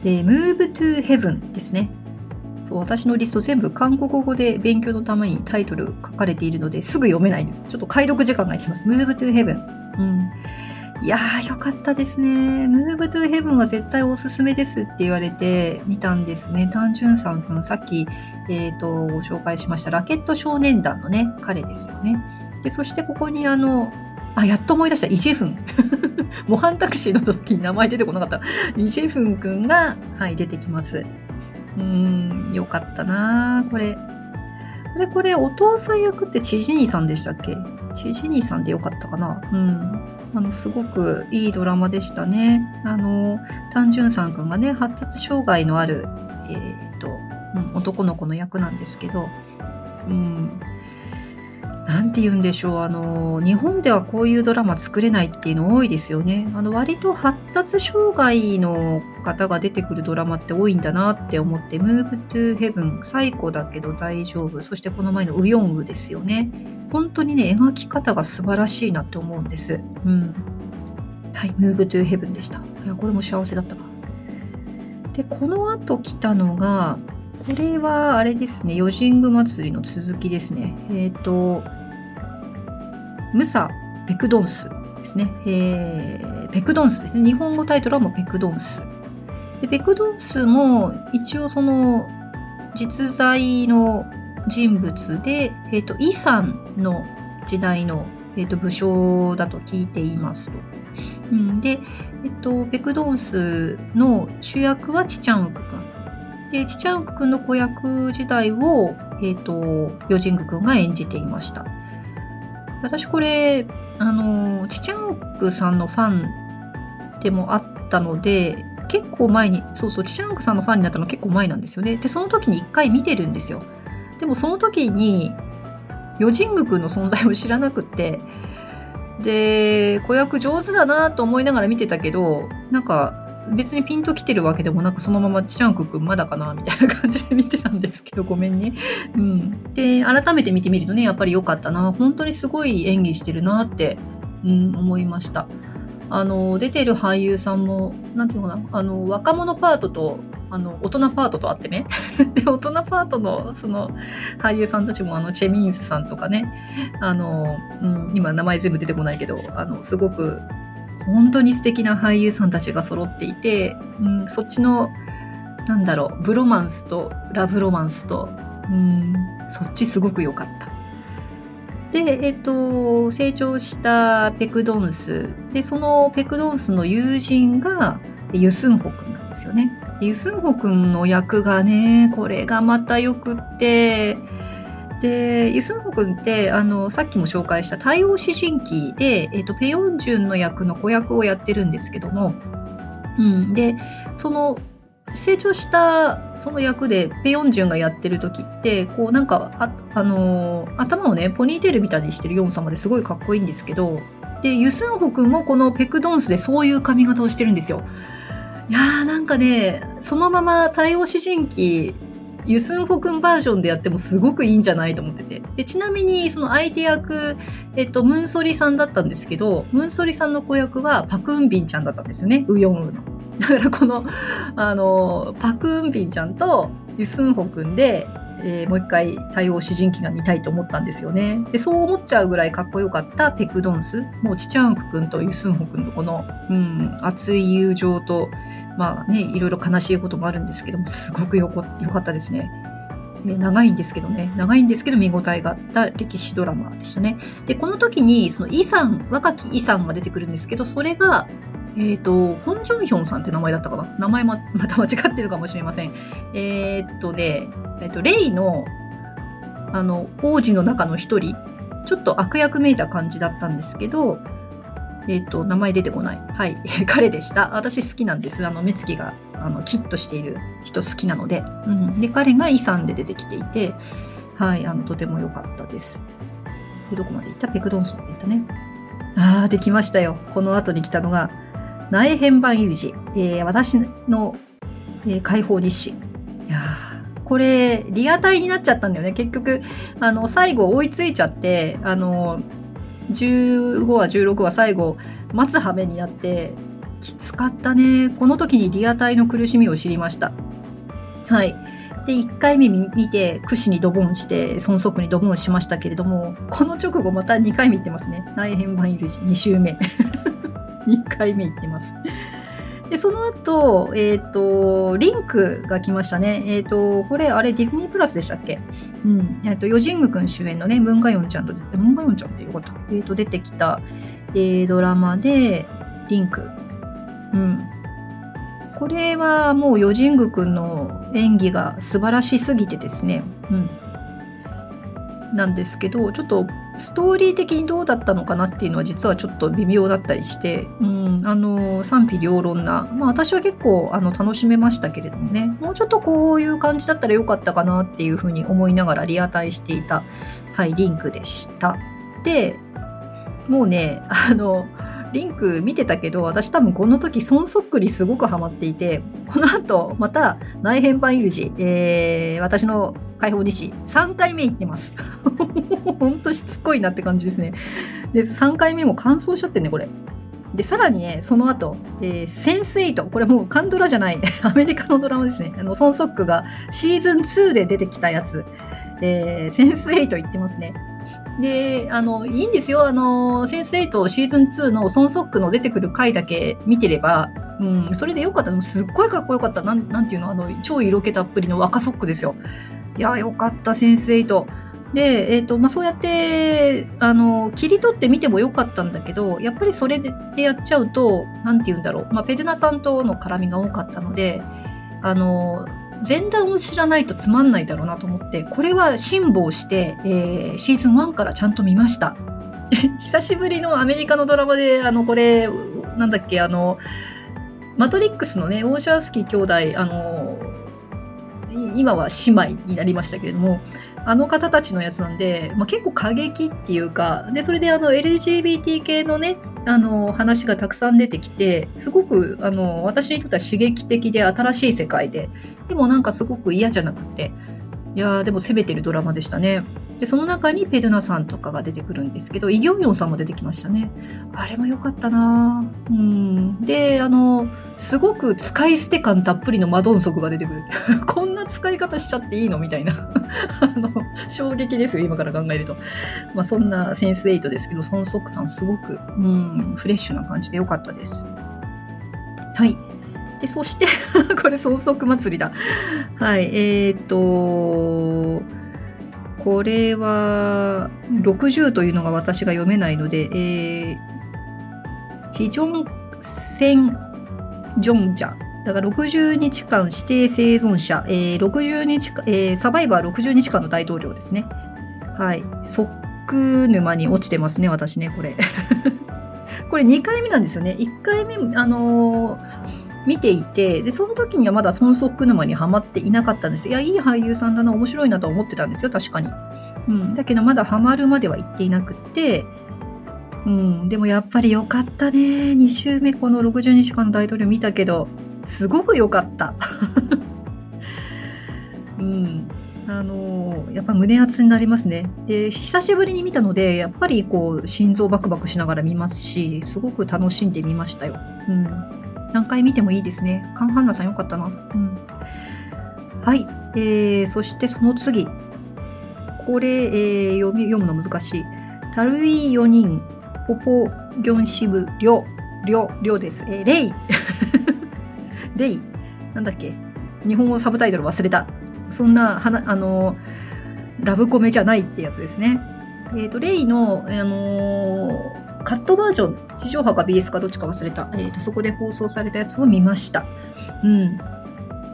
で、Move to Heaven ですね。そう、私のリスト全部韓国語で勉強のためにタイトル書かれているのですぐ読めないんです。ちょっと解読時間がいきます。Move to Heaven。うん。いやー、よかったですね。ムーブトゥーヘブンは絶対おすすめですって言われて見たんですね。タンジュンさん、さっき、えっ、ー、と、ご紹介しましたラケット少年団のね、彼ですよね。で、そしてここにあの、あ、やっと思い出した。イジェフン。模範タクシーの時に名前出てこなかった。イジェフンくんが、はい、出てきます。うーん、よかったなこれ。これ、これ、お父さん役ってチジニーさんでしたっけ？チジニーさんでよかったかな？うん。あのすごくいいドラマでしたね。あの単純さんくんがね発達障害のある、えーと、男の子の役なんですけど、うん、なんて言うんでしょう、あの、日本ではこういうドラマ作れないっていうの多いですよね。あの、割と発達障害の方が出てくるドラマって多いんだなって思って、Move to Heaven、最古だけど大丈夫、そしてこの前のウヨンウですよね。本当にね、描き方が素晴らしいなって思うんです。うん。はい、Move to Heaven でした。いや、これも幸せだったな。で、この後来たのが、これはあれですね、ヨジング祭りの続きですね。えっ、ー、と、ムサ・ペクドンスですね。えー、ペクドンスですね。日本語タイトルはもうペクドンス。でペクドンスも一応その実在の人物で、えっ、ー、と、イさんの時代の、えーと、武将だと聞いていますと。うん、で、えっ、と、ペクドンスの主役はチチャンウク君。で、チチャンク君の子役時代を、えっ、ー、と、ヨジング君が演じていました。私これ、あの、チチャンクさんのファンでもあったので、結構前に、そうそう、チチャンクさんのファンになったの結構前なんですよね。で、その時に一回見てるんですよ。でもその時に、ヨジング君の存在を知らなくて、で、子役上手だなと思いながら見てたけど、なんか、別にピンときてるわけでもなくそのままチャンクくんまだかなみたいな感じで見てたんですけどごめんね。うん、で改めて見てみるとねやっぱり良かったな。本当にすごい演技してるなって、うん、思いました。あの出てる俳優さんも何て言うのかな。あの若者パートとあの大人パートとあってね。で大人パートのその俳優さんたちもあのチェ・ミンスさんとかね。あの、うん、今名前全部出てこないけどあのすごく本当に素敵な俳優さんたちが揃っていて、うん、そっちのなんだろうブロマンスとラブロマンスと、うん、そっちすごく良かった。で、えっと、成長したペクドンス。で、そのペクドンスの友人がユスンホ君なんですよね。ユスンホ君の役がね、これがまたよくって、で、ユスンホ君って、あの、さっきも紹介した太陽詩人記で、えっ、と、ペヨンジュンの役の子役をやってるんですけども、うん。で、その、成長したその役でペヨンジュンがやってる時って、こうなんか、あ、あの、頭をね、ポニーテールみたいにしてるヨン様ですごいかっこいいんですけど、で、ユスンホ君もこのペクドンスでそういう髪型をしてるんですよ。いやーなんかね、そのまま太陽詩人記ユスンホくんバージョンでやってもすごくいいんじゃないと思ってて。で、ちなみに、その相手役、えっと、ムンソリさんだったんですけど、ムンソリさんの子役はパクンビンちゃんだったんですよね。ウヨンウの。だからこの、あの、パクンビンちゃんとユスンホくんで、えー、もう一回対応詩人記が見たいと思ったんですよね。で、そう思っちゃうぐらいかっこよかったペクドンス。もうチチャンク君とユスンホ君のこの、うん、熱い友情と、まあね、いろいろ悲しいこともあるんですけども、すごくよかったですね。え長いんですけどね、長いんですけど見応えがあった歴史ドラマでしたね。で、この時に、そのイさん、若きイさんが出てくるんですけど、それが、えっ、ー、と、ホン・ジョンヒョンさんって名前だったかな？名前ま、また間違ってるかもしれません。えっ、とね、えっ、と、レイの、あの、王子の中の一人、ちょっと悪役めいた感じだったんですけど、えっ、と、名前出てこない。はい。彼でした。私好きなんです。あの、目つきが、あの、キッとしている人好きなので。うん。で、彼がイさんで出てきていて、はい。あの、とても良かったです。どこまで行った？ペクドンスまで行ったね。ああ、できましたよ。この後に来たのが、苗変番有事、えー、私の、えー、解放日誌。いやーこれ、リアタイになっちゃったんだよね。結局、あの、最後追いついちゃって、あの、15話、16話最後、待つ羽目になって、きつかったね。この時にリアタイの苦しみを知りました。はい。で、1回目見て、串にドボンして、孫足にドボンしましたけれども、この直後また2回目行ってますね。内変版いるし、2週目。2回目行ってます。で、その後、えっ、ー、と、リンクが来ましたね。えっ、ー、と、これ、あれ、ディズニープラスでしたっけ？うん。えっ、ー、と、ヨジング君主演のね、ムンガヨンちゃんと、ムンガヨンちゃんってよかった。えっ、と、出てきた、えー、ドラマで、リンク。うん。これはもうヨジング君の演技が素晴らしすぎてですね。うん。なんですけど、ちょっとストーリー的にどうだったのかなっていうのは実はちょっと微妙だったりして、うん、あの賛否両論な、まあ、私は結構あの楽しめましたけれどもねもうちょっとこういう感じだったらよかったかなっていうふうに思いながらリアタイしていた、はい、リンクでした。でもうねあのリンク見てたけど私多分この時孫そっくりすごくハマっていてこの後また内編版有事、えー、私の解放西3回目行ってます。ほんとしつこいなって感じですね。で3回目も完走しちゃってねこれ。でさらにねその後、えー、センス8これもうカンドラじゃない。アメリカのドラマですね。あのソン・ソックがシーズン2で出てきたやつ、えー、センス8言ってますね。で、あの、いいんですよ。あの、センス8シーズン2のソンソックの出てくる回だけ見てれば、うん、それでよかった。すっごいかっこよかった。なん、なんていうの？あの、超色気たっぷりの若ソックですよ。いや、よかった、センス8。で、えっ、ー、と、まあ、そうやって、あの、切り取ってみてもよかったんだけど、やっぱりそれでやっちゃうと、なんて言うんだろう。まあ、ペドナさんとの絡みが多かったので、あの、前段を知らないとつまんないだろうなと思って、これは辛抱して、えー、シーズン1からちゃんと見ました。久しぶりのアメリカのドラマで、あの、これ、なんだっけ、あの、マトリックスのね、ウォーシャースキー兄弟、あの、今は姉妹になりましたけれども、あの方たちのやつなんで、まあ、結構過激っていうか、で、それであの LGBT 系のね、あの話がたくさん出てきてすごくあの私にとっては刺激的で新しい世界ででもなんかすごく嫌じゃなくていやーでも攻めてるドラマでしたね。でその中にペドナさんとかが出てくるんですけどイ・ギョンヨンさんも出てきましたね。あれも良かったな。うん。であのすごく使い捨て感たっぷりのマドンソクが出てくる。こんな使い方しちゃっていいのみたいな。あの衝撃ですよ今から考えると、まあ、そんなセンス8ですけどソン・ソクさんすごくうんフレッシュな感じで良かったです。はい。でそして これソン・ソク祭りだ。はい。えー、っとこれは60というのが私が読めないので、えー、地上戦ジョンジャだから60日間指定生存者、えー、60日間、えー、サバイバー60日間の大統領ですね。はい。ソック沼に落ちてますね、私ね、これ。これ2回目なんですよね。1回目、あのー、見ていて、で、その時にはまだ孫ソック沼にはまっていなかったんです。いや、いい俳優さんだな、面白いなと思ってたんですよ、確かに。うん。だけど、まだハマるまでは行っていなくって、うん、でもやっぱり良かったね。2週目この60日間の大統領見たけど、すごく良かった。うん。あのやっぱ胸熱になりますね。で、久しぶりに見たので、やっぱりこう、心臓バクバクしながら見ますし、すごく楽しんでみましたよ。うん。何回見てもいいですね。カンハンナさんよかったな。うん。はい。えー、そしてその次。これ、えー、読み、読むの難しい。タルイ4人ポポギョンシブリョ、リョ、リョです。えー、レイ。レイ。なんだっけ？日本語サブタイトル忘れた。そんな、はな、あのラブコメじゃないってやつですね。えっ、ー、と、レイの、あのー、カットバージョン、地上波か BS かどっちか忘れた。え、ー、と、そこで放送されたやつを見ました。うん。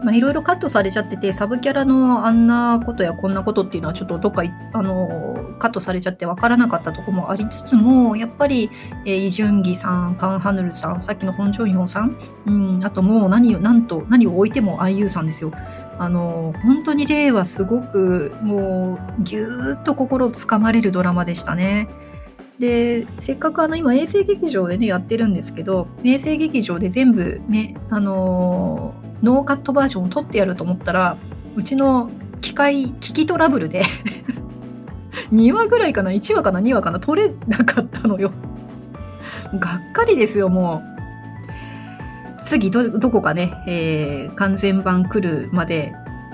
まあ、いろいろカットされちゃってて、サブキャラのあんなことやこんなことっていうのはちょっとどっか、あの、カットされちゃってわからなかったとこもありつつも、やっぱり、えー、イ・ジュンギさん、カン・ハヌルさん、さっきのホン・ジョンヨンさん、うん、あともう何を、なんと、何を置いても IU さんですよ。あの、本当に例はすごく、もう、ぎゅーっと心をつかまれるドラマでしたね。で、せっかくあの今衛星劇場でね、やってるんですけど、衛星劇場で全部ね、あのーノーカットバージョンを撮ってやると思ったら、うちの機械、機器トラブルで 2話ぐらいかな ?1 話かな ?2 話かな撮れなかったのよがっかりですよ、もう。次ど、どこかね、えー、完全版来るまで、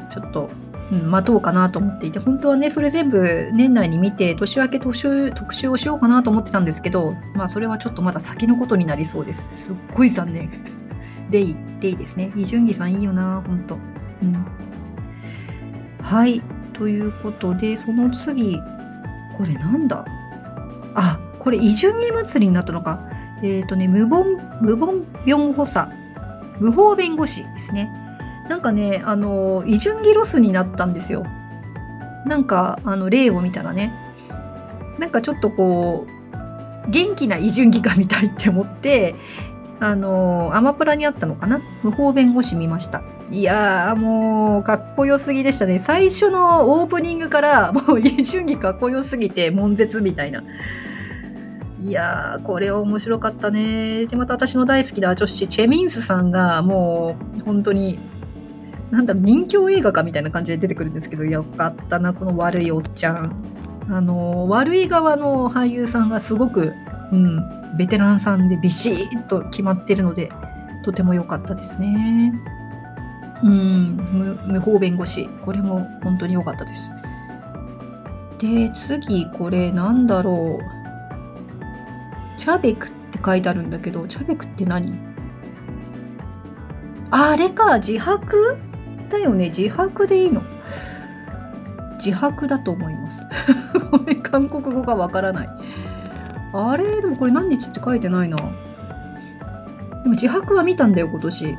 ちょっと、うん、待とうかなと思っていて、本当はね、それ全部年内に見て、年明け特集特集をしようかなと思ってたんですけど、まあ、それはちょっとまだ先のことになりそうです。すっごい残念。レイ、レイですね。イ・ジュンギさんいいよな、ほんと。うん。はい。ということで、その次、これなんだ？あ、これイ・ジュンギ祭りになったのか。えっ、ー、とね、無言、無言ビョン補佐。無法弁護士ですね。なんかね、あの、イ・ジュンギロスになったんですよ。なんか、あの、例を見たらね。なんかちょっとこう元気な伊集院が見たいって思ってあのアマプラにあったのかな。無法弁護士見ました。いやーもうかっこよすぎでしたね。最初のオープニングからもう伊集院かっこよすぎて悶絶みたいな。いやーこれは面白かったねでまた私の大好きな女子チェミンスさんがもう本当になんだろう人気映画かみたいな感じで出てくるんですけどよかったなこの悪いおっちゃん。あの悪い側の俳優さんがすごく、うん、ベテランさんでビシッと決まってるのでとても良かったですね。うん無法弁護士。これも本当に良かったです。で次これなんだろう。チャベクって書いてあるんだけどチャベクって何？あれか自白？だよね。自白でいいの？自白だと思います。ごめん韓国語がわからない。あれ？でもこれ何日って書いてないな。でも自白は見たんだよ今年。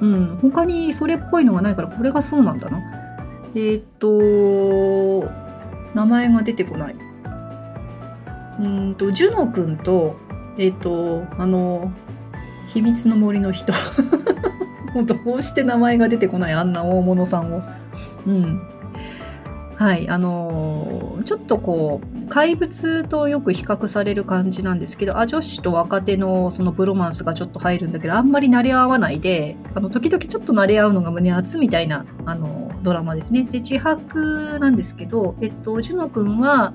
うん。他にそれっぽいのがないからこれがそうなんだな。えー、っと名前が出てこない。うんとジュノ君とえ、っとあの秘密の森の人。どうして名前が出てこないあんな大物さんを。うん。はい、あのー、ちょっとこう、怪物とよく比較される感じなんですけど、あ、女子と若手のそのブロマンスがちょっと入るんだけど、あんまり慣れ合わないで、あの、時々ちょっと慣れ合うのが胸熱みたいな、あの、ドラマですね。で、自白なんですけど、えっと、ジュノ君は、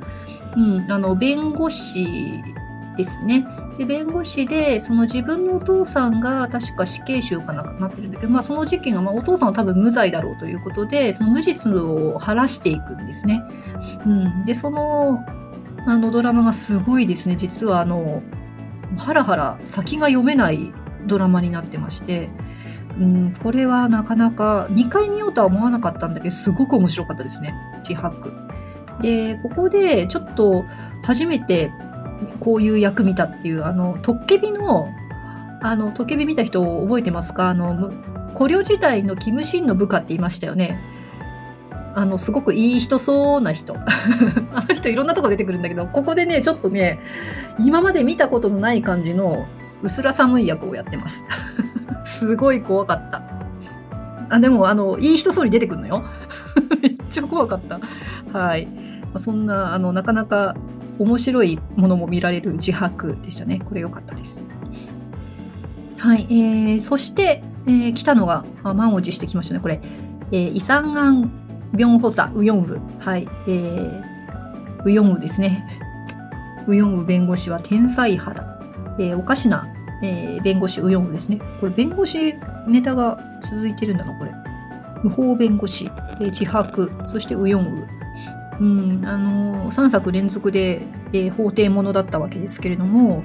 うん、あの、弁護士ですね。で弁護士でその自分のお父さんが確か死刑囚かななってるんだけど、まあ、その事件が、まあ、お父さんは多分無罪だろうということでその無実を晴らしていくんですね。うん、でそのあのドラマがすごいですね実はあのハラハラ先が読めないドラマになってまして、うん、これはなかなか2回見ようとは思わなかったんだけどすごく面白かったですね自白。でここでちょっと初めてこういう役見たっていう、あの、トッケビの、あの、トッケビ見た人覚えてますか？あの、古領時代のキムシンの部下って言いましたよね。あの、すごくいい人そうな人。あの人いろんなとこ出てくるんだけど、ここでね、ちょっとね、今まで見たことのない感じの、薄ら寒い役をやってます。すごい怖かった。あ、でも、あの、いい人そうに出てくるのよ。めっちゃ怖かった。はい。そんな、あの、なかなか面白いものも見られる自白でしたね。これ良かったです。はい。えー、そして、えー、来たのが、あ満を持してきましたね。これ、えー、イサンアン・ビョンホサ・ウヨンウ。はい。えー、ウヨンウですね。ウヨンウ弁護士は天才肌。えー、おかしな、えー、弁護士ウヨンウですね。これ、弁護士ネタが続いてるんだな、これ。無法弁護士、えー、自白、そしてウヨンウ。うん、あの3作連続で、えー、法廷ものだったわけですけれども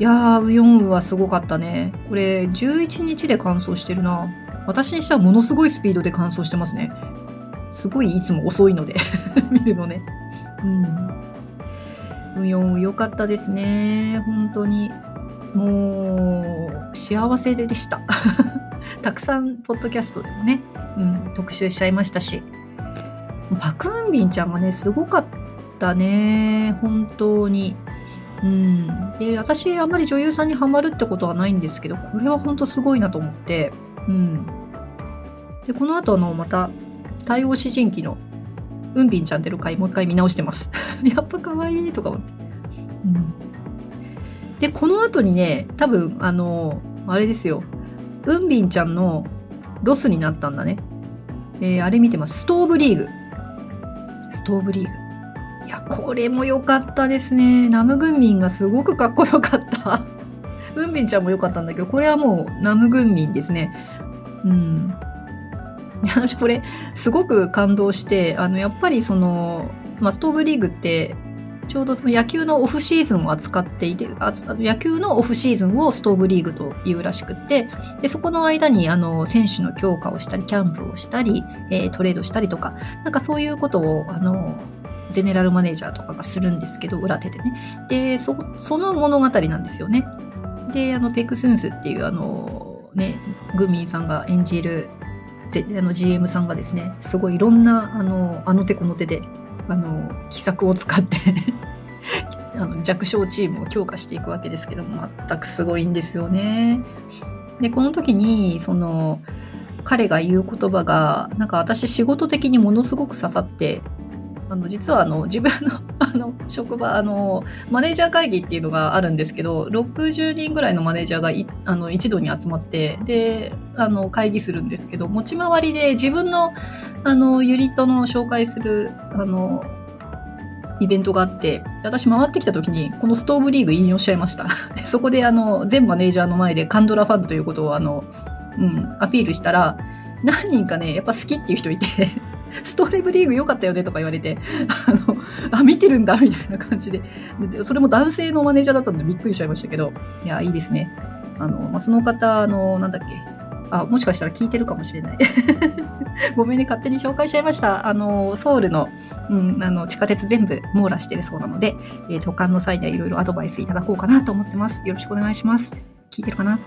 いやーウヨンウはすごかったね。これ11日で完走してるな。私にしてはものすごいスピードで完走してますね。すごいいつも遅いので 見るのね。うん。ウヨンウ良かったですね。本当に。もう幸せでした。たくさんポッドキャストでもね、うん、特集しちゃいましたし。パクンビンちゃんがね、すごかったね。本当に。うん。で、私、あんまり女優さんにはまるってことはないんですけど、これは本当すごいなと思って。うん。で、この後の、また、対応詩人記の、うんびんちゃん出る回、もう一回見直してます。やっぱ可愛いとか思って。うん。で、この後にね、多分、あの、あれですよ。うんびんちゃんのロスになったんだね。えー、あれ見てます。ストーブリーグ。ストーブリーグ。いや、これも良かったですね。ナムグンミンがすごくかっこよかった。ウンミンちゃんも良かったんだけど、これはもうナムグンミンですね。うん。私これすごく感動して、あの、やっぱりその、まあ、ストーブリーグってちょうどその野球のオフシーズンを扱っていて、あ野球のオフシーズンをストーブリーグというらしくて、でそこの間にあの選手の強化をしたり、キャンプをしたり、えー、トレードしたりとか、なんかそういうことを、あの、ゼネラルマネージャーとかがするんですけど、裏手でね。で、そ、その物語なんですよね。で、あの、ペクスンスっていうあの、ね、グミンさんが演じるあの GM さんがですね、すごいいろんな、あの、あの手この手であの、奇策を使って あの弱小チームを強化していくわけですけども、全くすごいんですよね。で、この時に、その、彼が言う言葉が、なんか私仕事的にものすごく刺さって、あの実はあの自分の あの職場あのマネージャー会議っていうのがあるんですけど60人ぐらいのマネージャーがいあの一度に集まってであの会議するんですけど持ち回りで自分のあのユニットの紹介するあのイベントがあって、私回ってきた時に、このストーブリーグ引用しちゃいました。でそこで、あの、全マネージャーの前でカンドラファンということを、あの、うん、アピールしたら、何人かね、やっぱ好きっていう人いてストーレブリーグ良かったよねとか言われて、あの、あ、見てるんだみたいな感じで、それも男性のマネージャーだったんでびっくりしちゃいましたけど、いや、いいですね。あの、まあ、その方、あの、なんだっけ、あ、もしかしたら聞いてるかもしれない。ごめんね、勝手に紹介しちゃいました。あの、ソウルの、うん、あの、地下鉄全部網羅してるそうなので、えー、渡韓の際にはいろいろアドバイスいただこうかなと思ってます。よろしくお願いします。聞いてるかな？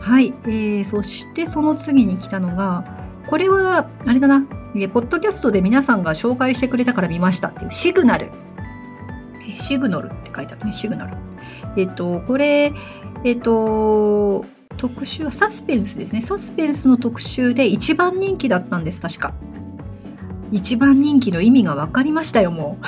はい。えー、そしてその次に来たのが、これは、あれだな、ポッドキャストで皆さんが紹介してくれたから見ましたっていうシグナル。シグノルって書いてあるね、シグナル。えっ、と、これ、えっ、と、特集はサスペンスですね。サスペンスの特集で一番人気だったんです、確か。一番人気の意味が分かりましたよ、も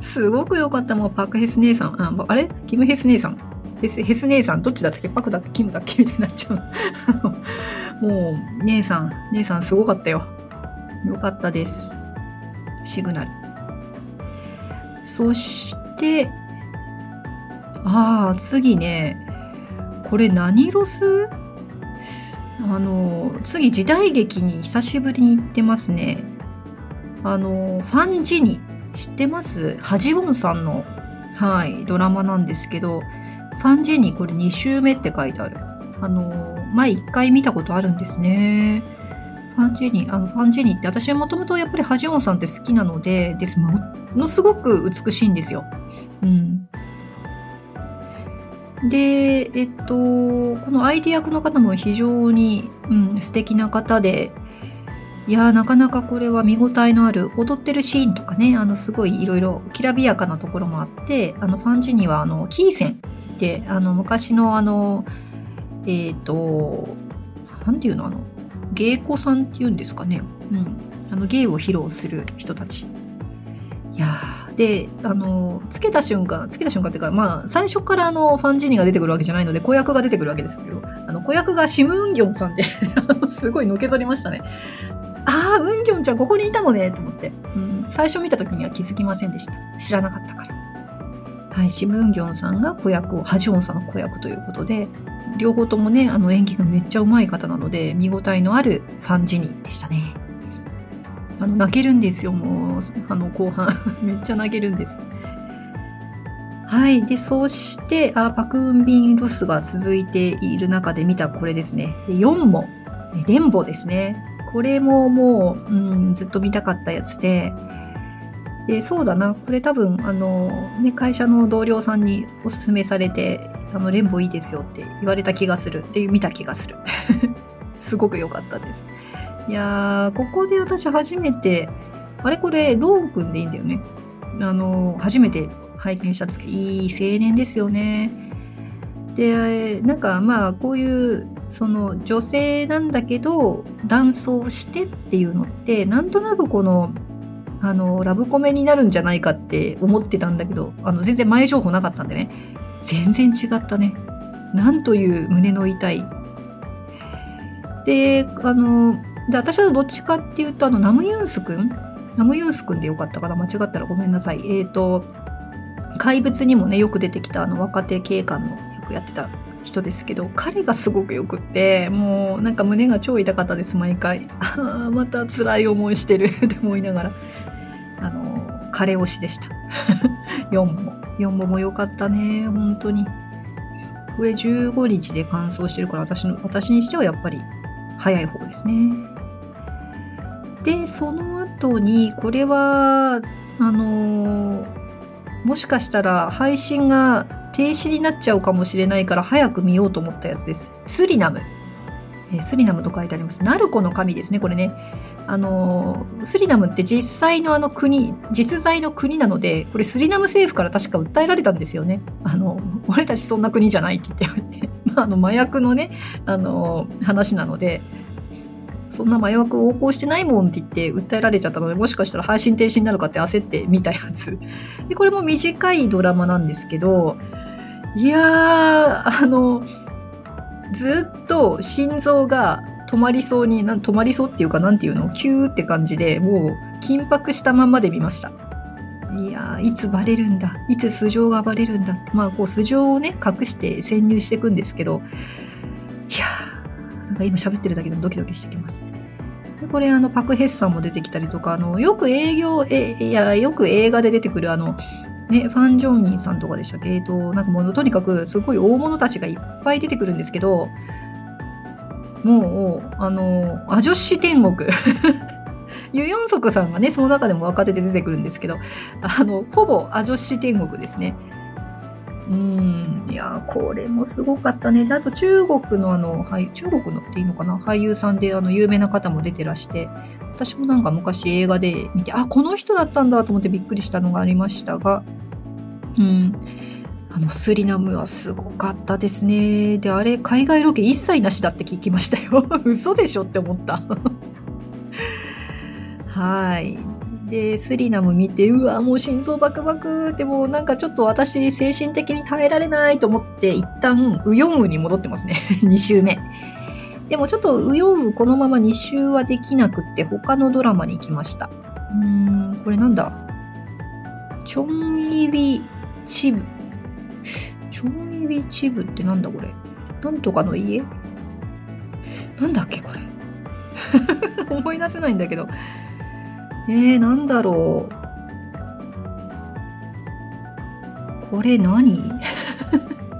う。すごく良かった、もうパクヘス姉さん。ああれ？キムヘス姉さん。ヘスヘス姉さん、どっちだったっけ？パクだっけ？キムだっけ？みたいになっちゃう。もう、姉さん、姉さんすごかったよ。よかったです。シグナル。そして、ああ、次ね、これ何ロス？あの、次時代劇に久しぶりに行ってますね。あの、ファンジニ。知ってます？ハジウォンさんの、はい、ドラマなんですけど、ファンジニこれ2周目って書いてある。あの、前1回見たことあるんですね。ファンジーニー、あの、ファンジーニーって私はもともとやっぱりハジウォンさんって好きなので、です。ものすごく美しいんですよ。うん。で、えっと、この相手役の方も非常に、うん、素敵な方で、いやなかなかこれは見応えのある踊ってるシーンとかね、あの、すごいいろいろきらびやかなところもあって、あの、ファンジには、あの、キーセンって、あの、昔のあの、えっ、ー、と、なんていうのあの、芸妓さんっていうんですかね。うん。あの、芸を披露する人たち。いやで、あの、つけた瞬間、つけた瞬間っていうか、まあ、最初からあの、ファンジーニが出てくるわけじゃないので、子役が出てくるわけですけど、あの、子役がシム・ウンギョンさんで すごいのけぞりましたね。ああ、ウンギョンちゃんここにいたのね、と思って。うん。最初見た時には気づきませんでした。知らなかったから。はい、シム・ウンギョンさんが子役を、ハジオンさんの子役ということで、両方ともね、あの演技がめっちゃ上手い方なので、見応えのあるファンジニでしたね。あの、泣けるんですよ、もう、あの、後半。めっちゃ泣けるんです。はい。で、そして、あパクウンビンロスが続いている中で見たこれですね。4も、レンボですね。これももう、うん、ずっと見たかったやつで、で、そうだな。これ多分、あの、ね、会社の同僚さんにおすすめされて、あの、レンボいいですよって言われた気がする。っていう見た気がする。すごく良かったです。いやー、ここで私初めて、あれこれ、ローンくんでいいんだよね。あの、初めて拝見したんですけど、いい青年ですよね。で、なんかまあ、こういう、その女性なんだけど、男装してっていうのって、なんとなくこの、あの、ラブコメになるんじゃないかって思ってたんだけど、あの、全然前情報なかったんでね。全然違ったね。なんという胸の痛い。で、あの、で、私はどっちかっていうと、あの、ナムユンスくんナムユンスくんでよかったかな？間違ったらごめんなさい。えっ、ー、と、怪物にもね、よく出てきたあの若手警官のよくやってた人ですけど、彼がすごくよくって、もうなんか胸が超痛かったです、毎回。ああ、また辛い思いしてるって思いながら。あの、彼推しでした。4も。4もも良かったね、本当に。これ15日で完走してるから私の、私にしてはやっぱり早い方ですね。で、その後に、これは、あのもしかしたら配信が停止になっちゃうかもしれないから早く見ようと思ったやつです。スリナム。えー、スリナムと書いてあります。ナルコの神ですね、これね。あのスリナムって実際のあの国実在の国なのでこれスリナム政府から確か訴えられたんですよね。あの俺たちそんな国じゃないって言って まあ、あの麻薬のねあの話なのでそんな麻薬横行してないもんって言って訴えられちゃったのでもしかしたら配信停止になるかって焦って見たやつでこれも短いドラマなんですけどいやーあのずっと心臓が止まりそうに、止まりそうっていうか、なんていうの？キューって感じで、もう緊迫したままで見ました。いやー、いつバレるんだ？いつ素性がバレるんだ。まあ、こう、素性をね、隠して潜入していくんですけど、いやー、なんか今喋ってるだけでもドキドキしてきます。でこれ、あの、パク・ヘッサンも出てきたりとか、あの、よく営業、え、いや、よく映画で出てくる、あの、ね、ファン・ジョンミンさんとかでしたっけ？えっ、と、なんかもう、とにかく、すごい大物たちがいっぱい出てくるんですけど、もう、あの、アジョッシュ天国。ユヨンソクさんがね、その中でも若手で出てくるんですけど、あの、ほぼアジョッシュ天国ですね。うん、いやこれもすごかったね。で、あと中国のあの、はい、中国のっていいのかな？俳優さんであの、有名な方も出てらして、私もなんか昔映画で見て、あ、この人だったんだと思ってびっくりしたのがありましたが、うん、あのスリナムはすごかったですね。で、あれ、海外ロケ一切なしだって聞きましたよ。嘘でしょって思った。はい。で、スリナム見て、うわ、もう心臓バクバクってもなんかちょっと私精神的に耐えられないと思って一旦ウヨンウに戻ってますね。2週目。でもちょっとウヨンウこのまま2週はできなくって他のドラマに行きました。うーん、これなんだ？チョンイビチブちょいびチブってなんだこれ？なんとかの家？なんだっけこれ？思い出せないんだけど。えー、なんだろう。これ何？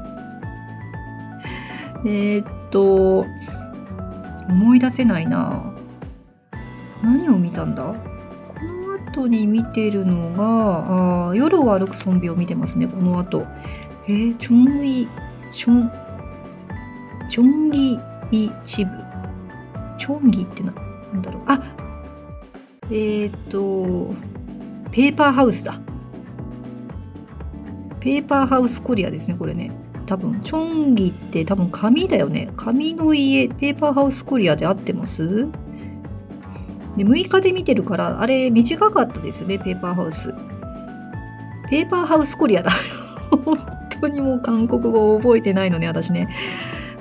えっと、思い出せないな。何を見たんだ？この後に見てるのが、あ夜を歩くゾンビを見てますね、この後。えー、チョンイ、チョン、チョンギイチブ。チョンギってな、なんだろう。あえっ、ー、と、ペーパーハウスだ。ペーパーハウスコリアですね、これね。多分、チョンギって多分紙だよね。紙の家、ペーパーハウスコリアで合ってます？で、6日で見てるから、あれ短かったですね、ペーパーハウス。ペーパーハウスコリアだ。本当にもう韓国語を覚えてないのね、私ね。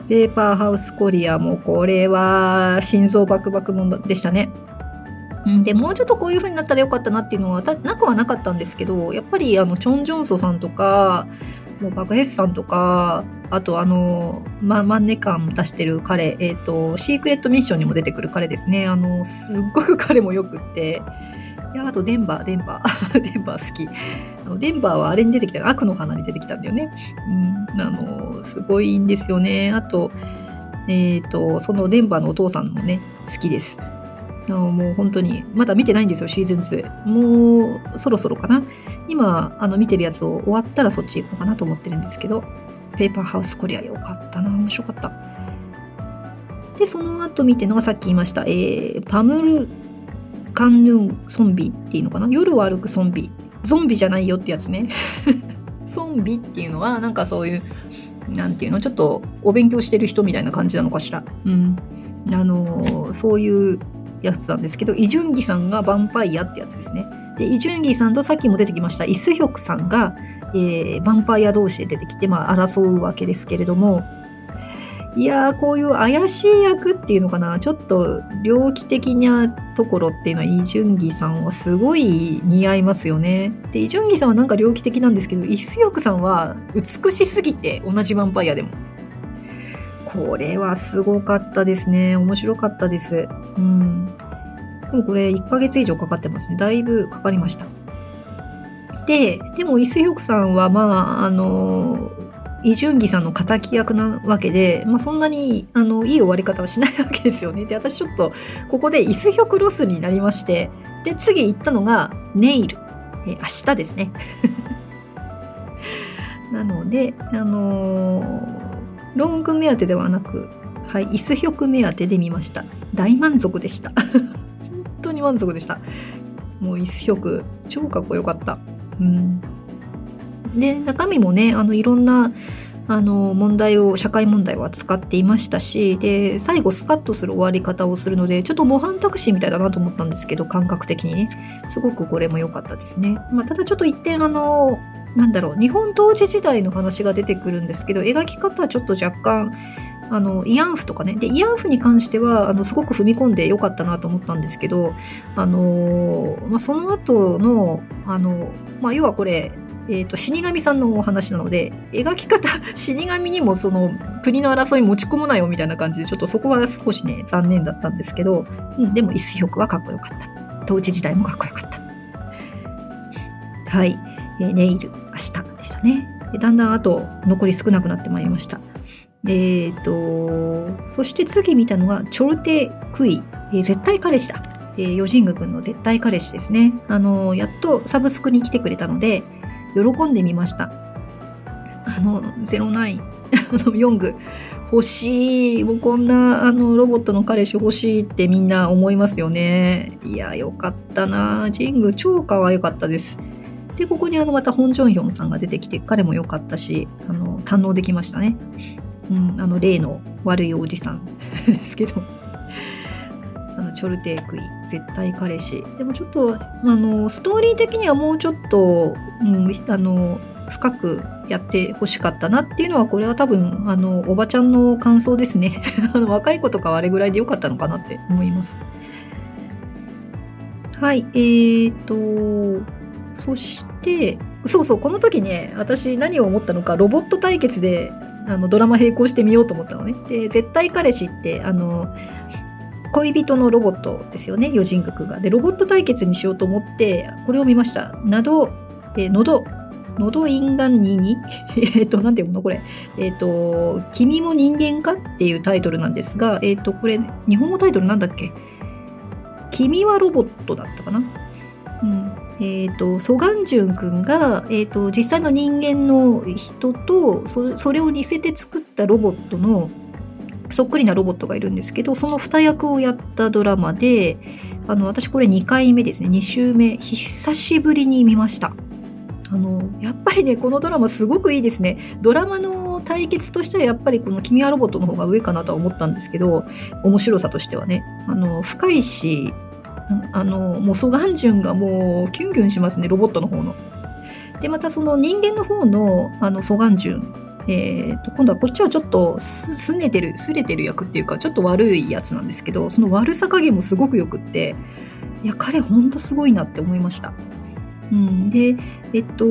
ペーパーハウスコリアもこれは心臓バクバクもんでしたね。うんで、もうちょっとこういう風になったらよかったなっていうのはなくはなかったんですけど、やっぱりあの、チョン・ジョンソさんとか、もうバクヘスさんとか、あとあの、ま、マンネ感出してる彼、えっ、ー、と、シークレットミッションにも出てくる彼ですね。あの、すっごく彼もよくって、いや、あとデンバー、デンバー。デンバー好き。あのデンバーはあれに出てきた、悪の花に出てきたんだよね。うん、あの、すごいんですよね。あと、えっ、ー、と、そのデンバーのお父さんもね、好きです。のもう本当に、まだ見てないんですよ、シーズン2。もう、そろそろかな。今、あの、見てるやつを終わったらそっち行こうかなと思ってるんですけど、ペーパーハウスコリアよかったな、面白かった。で、その後見てのがさっき言いました、えー、パムルカンヌンゾンビっていうのかな？夜を歩くゾンビ。ゾンビじゃないよってやつね。ゾンビっていうのは、なんかそういう、なんていうの、ちょっとお勉強してる人みたいな感じなのかしら。うん。あの、そういうやつなんですけど、イジュンギさんがヴァンパイアってやつですね。で、イジュンギさんとさっきも出てきました、イスヒョクさんが、えー、ヴァンパイア同士で出てきて、まあ、争うわけですけれども、いやー、こういう怪しい役っていうのかな、ちょっと猟奇的なところっていうのはイ・ジュンギさんはすごい似合いますよね。で、イ・ジュンギさんはなんか猟奇的なんですけど、イ・スヨクさんは美しすぎて、同じヴァンパイアでも。これはすごかったですね。面白かったです。うん。でもこれ1ヶ月以上かかってますね。だいぶかかりました。で、でもイ・スヨクさんはまあ、あのイ・ジュンギさんの敵役なわけで、まあ、そんなにあのいい終わり方はしないわけですよね。で、私ちょっとここでイスヒョクロスになりまして、で、次行ったのがネイル。え明日ですね。なので、あのー、ロング目当てではなく、はい、イスヒョク目当てで見ました。大満足でした。本当に満足でした。もうイスヒョク、超かっこよかった。うん。で、中身もね、あの、いろんな、あの、問題を、社会問題を扱っていましたし、で、最後スカッとする終わり方をするので、ちょっと模範タクシーみたいだなと思ったんですけど、感覚的にね。すごくこれも良かったですね。まあ、ただちょっと一点、あの、なんだろう、日本統治時代の話が出てくるんですけど、描き方はちょっと若干、あの慰安婦とかね。で慰安婦に関してはあのすごく踏み込んでよかったなと思ったんですけど、あのまあ、その後のあの、まあ、要はこれえーと、死神さんのお話なので描き方 死神にもその国の争い持ち込むなよみたいな感じでちょっとそこは少しね残念だったんですけど、うん、でもイスヒョクはかっこよかった。統治時代もかっこよかった。はい、えー、ネイル明日でしたね。だんだんあと残り少なくなってまいりました。えーと、そして次見たのが、チョルテクイ、えー、絶対彼氏だ。えー、ヨジング君の絶対彼氏ですね。あの、やっとサブスクに来てくれたので、喜んでみました。あの、09、あの、ヨング、欲しい。もうこんな、あの、ロボットの彼氏欲しいってみんな思いますよね。いや、よかったなジング超可愛かったです。で、ここにあの、またホンジョンヒョンさんが出てきて、彼も良かったし、あの、堪能できましたね。うん、あの例の悪いおじさんですけど。あのチョルテークイ絶対彼氏。でもちょっとあのストーリー的にはもうちょっと、うん、あの深くやってほしかったなっていうのはこれは多分あのおばちゃんの感想ですね。あの若い子とかはあれぐらいでよかったのかなって思います。はい。えーとそしてそうそうこの時ね私何を思ったのかロボット対決であのドラマ並行してみようと思ったのね。で、絶対彼氏って、あの、恋人のロボットですよね、余人国が。で、ロボット対決にしようと思って、これを見ました。など、えー、のど、のど因果にに えっと、なんていうの？これ。えっ、ー、と、君も人間かっていうタイトルなんですが、えっ、ー、と、これ、日本語タイトルなんだっけ？君はロボットだったかな？うん。えーと、ソガンジュン君が、えーと、実際の人間の人とそそれを似せて作ったロボットのそっくりなロボットがいるんですけどその2役をやったドラマであの私これ2回目ですね。2週目。久しぶりに見ました。あのやっぱりねこのドラマすごくいいですね。ドラマの対決としてはやっぱりこの「君はロボット」の方が上かなとは思ったんですけど面白さとしてはね。あの深いしあの、もうソガンジュンがもうキュンキュンしますね、ロボットの方の。で、またその人間の方のあのソガンジュン、えーと、今度はこっちはちょっとすねてる、すれてる役っていうか、ちょっと悪いやつなんですけど、その悪さ加減もすごくよくって、いや、彼ほんとすごいなって思いました。うん、で、えっと、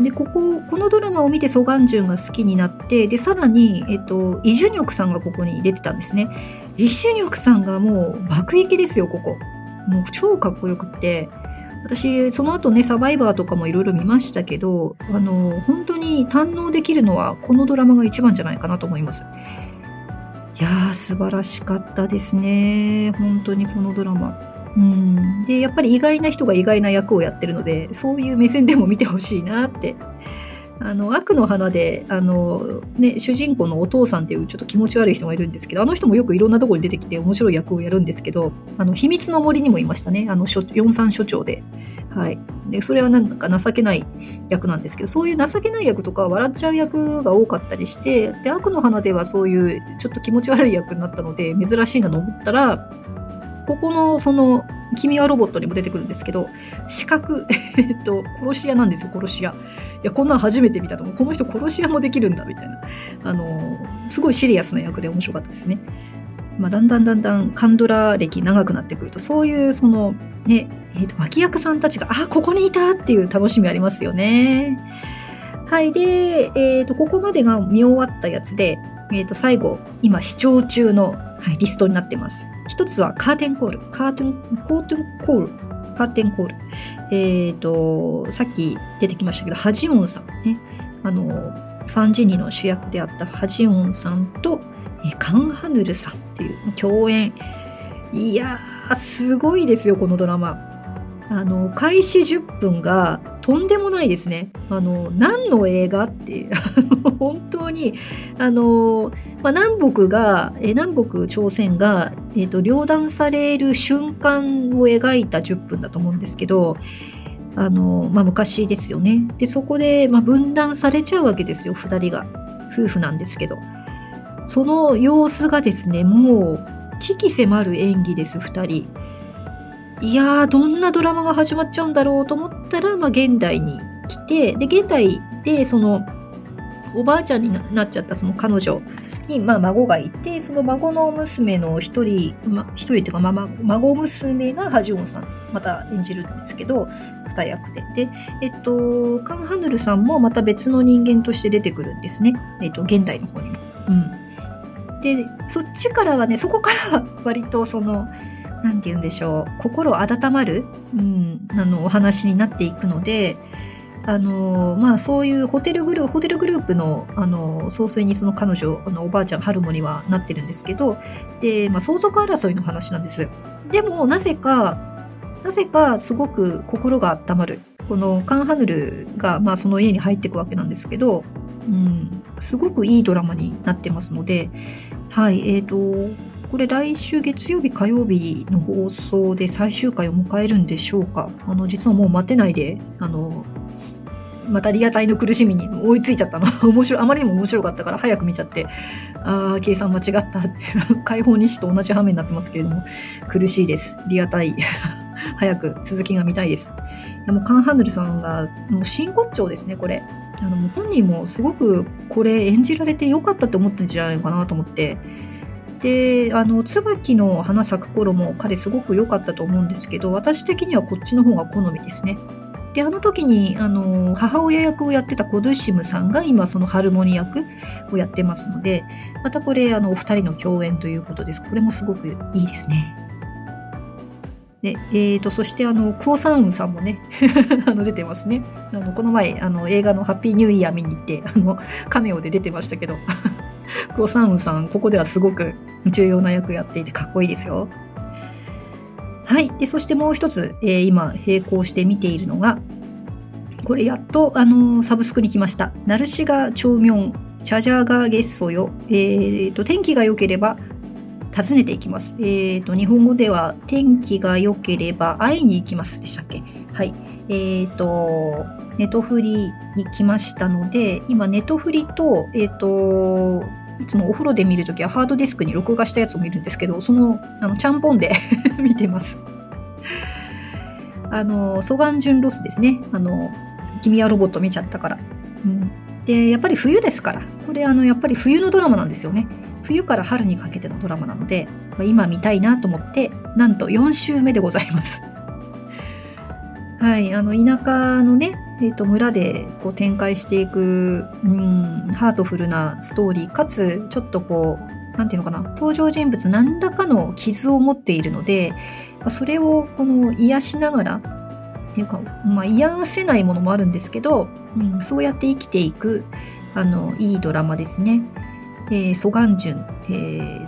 で、ここ、このドラマを見てソガンジュンが好きになって、で、さらに、えっと、イ・ジュニョクさんがここに出てたんですね。イ・ジュニョクさんがもう爆撃ですよ、ここ。もう超かっこよくって。私、その後ね、サバイバーとかもいろいろ見ましたけど、あの、本当に堪能できるのはこのドラマが一番じゃないかなと思います。いやー、素晴らしかったですね。本当にこのドラマ。うん、でやっぱり意外な人が意外な役をやってるのでそういう目線でも見てほしいなって。あの悪の花であの、ね、主人公のお父さんっていうちょっと気持ち悪い人がいるんですけどあの人もよくいろんなところに出てきて面白い役をやるんですけどあの秘密の森にもいましたね。あの四三所長で。はい、でそれはなんか情けない役なんですけどそういう情けない役とか笑っちゃう役が多かったりしてで悪の花ではそういうちょっと気持ち悪い役になったので珍しいなと思ったらここのその君はロボットにも出てくるんですけど四角 えっと殺し屋なんですよ殺し屋。いやこんなん初めて見たと思う。この人殺し屋もできるんだみたいな。あのすごいシリアスな役で面白かったですね。まあ、だんだんだんだんカンドラ歴長くなってくるとそういうそのねえー、と脇役さんたちがあここにいたっていう楽しみありますよね。はいで、えー、とここまでが見終わったやつで、えー、と最後今視聴中の、はい、リストになってます一つはカーテンコール。カーテン、コーテンコール。カーテンコール。えっ、ー、と、さっき出てきましたけど、ハジオンさんね。あの、ファンジニの主役であったハジオンさんと、えカンハヌルさんっていう共演。いやー、すごいですよ、このドラマ。あの、開始10分が、とんでもないですね。あの、何の映画って 本当に、あの、まあ、南北が、え南北朝鮮が、えっ、ー、と、両断される瞬間を描いた10分だと思うんですけど、あの、まあ、昔ですよね。で、そこで、まあ、分断されちゃうわけですよ、二人が。夫婦なんですけど。その様子がですね、もう、危機迫る演技です、二人。いやー、どんなドラマが始まっちゃうんだろうと思ったら、まあ、現代に来て、で、現代で、その、おばあちゃんになっちゃったその彼女に、まあ、孫がいて、その孫の娘の一人、ま、一人っていうか、まあ、孫娘がハジオンさん、また演じるんですけど、二役で。で、えっと、カン・ハヌルさんもまた別の人間として出てくるんですね。えっと、現代の方にも。うん。で、そっちからはね、そこからは割とその、なんて言うんでしょう、心温まる、うん、あの、お話になっていくので、あのまあそういうホテルグループホテルグループのあの総帥にその彼女あのおばあちゃんハルモにはなってるんですけどで、まあ、相続争いの話なんです。でもなぜかなぜかすごく心が温まる。このカン・ハヌルが、まあ、その家に入っていくわけなんですけど、うん、すごくいいドラマになってますのではいえーとこれ来週月曜日火曜日の放送で最終回を迎えるんでしょうかあの実はもう待てないであのまたリアタイの苦しみに追いついちゃったの。面白い、あまりにも面白かったから早く見ちゃって、ああ、計算間違ったって、解放日誌と同じ画面になってますけれども、苦しいです。リアタイ。早く続きが見たいです。いやもうカン・ハンヌルさんが、もう真骨頂ですね、これ。あの、本人もすごくこれ演じられてよかったって思ったんじゃないのかなと思って。で、あの、椿の花咲く頃も彼すごく良かったと思うんですけど、私的にはこっちの方が好みですね。で、あの時に、あの、母親役をやってたコドゥシムさんが今そのハルモニ役をやってますので、またこれ、あの、お二人の共演ということです。これもすごくいいですね。で、えーと、そしてあの、クオサンウンさんもね あの、出てますね。あの、この前、あの、映画のハッピーニューイヤー見に行って、あの、カメオで出てましたけど、クオサウさん、ここではすごく重要な役やっていてかっこいいですよ。はい。で、そしてもう一つ、えー、今、並行して見ているのが、これやっと、あのー、サブスクに来ました。ナルシガ・チョウミョン、チャジャガ・ゲッソよ。えー、と、天気が良ければ、訪ねていきます。えー、と、日本語では、天気が良ければ会いに行きますでしたっけ？はい。えー、と、ネトフリに来ましたので、今、ネトフリと、えっ、と、いつもお風呂で見るときはハードディスクに録画したやつを見るんですけど、その、あの、ちゃんぽんで 見てます。あの、ソガンジュンロスですね。あの、君はロボット見ちゃったから。うん。で、やっぱり冬ですから。これ、あの、やっぱり冬のドラマなんですよね。冬から春にかけてのドラマなので、まあ、今見たいなと思って、なんと4週目でございます。はい、あの、田舎のね、えー、と村でこう展開していく、うん、ハートフルなストーリーかつちょっとこうなんていうのかな登場人物何らかの傷を持っているのでそれをこの癒しながらっていうか、まあ、癒せないものもあるんですけど、うん、そうやって生きていくあのいいドラマですね。えー、ソガンジュン、え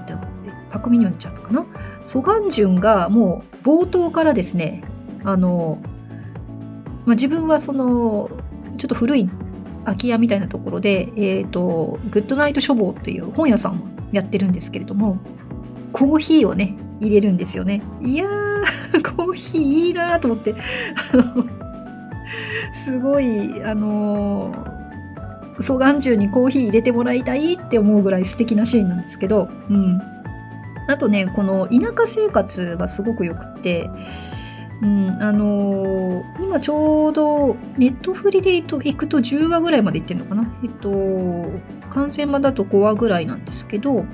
ー、パクミニョンちゃんかな？ソガンジュンがもう冒頭からですねあのまあ、自分はそのちょっと古い空き家みたいなところで、えっ、ー、と、グッドナイト書房っていう本屋さんをやってるんですけれども、コーヒーをね、入れるんですよね。いやー、コーヒーいいなーと思ってあの、すごい、あのー、ソガン中にコーヒー入れてもらいたいって思うぐらい素敵なシーンなんですけど、うん。あとね、この田舎生活がすごく良くて、うん、あのー、今ちょうどネットフリで行くと10話ぐらいまで行ってんのかな？えっと、完成版だと5話ぐらいなんですけど、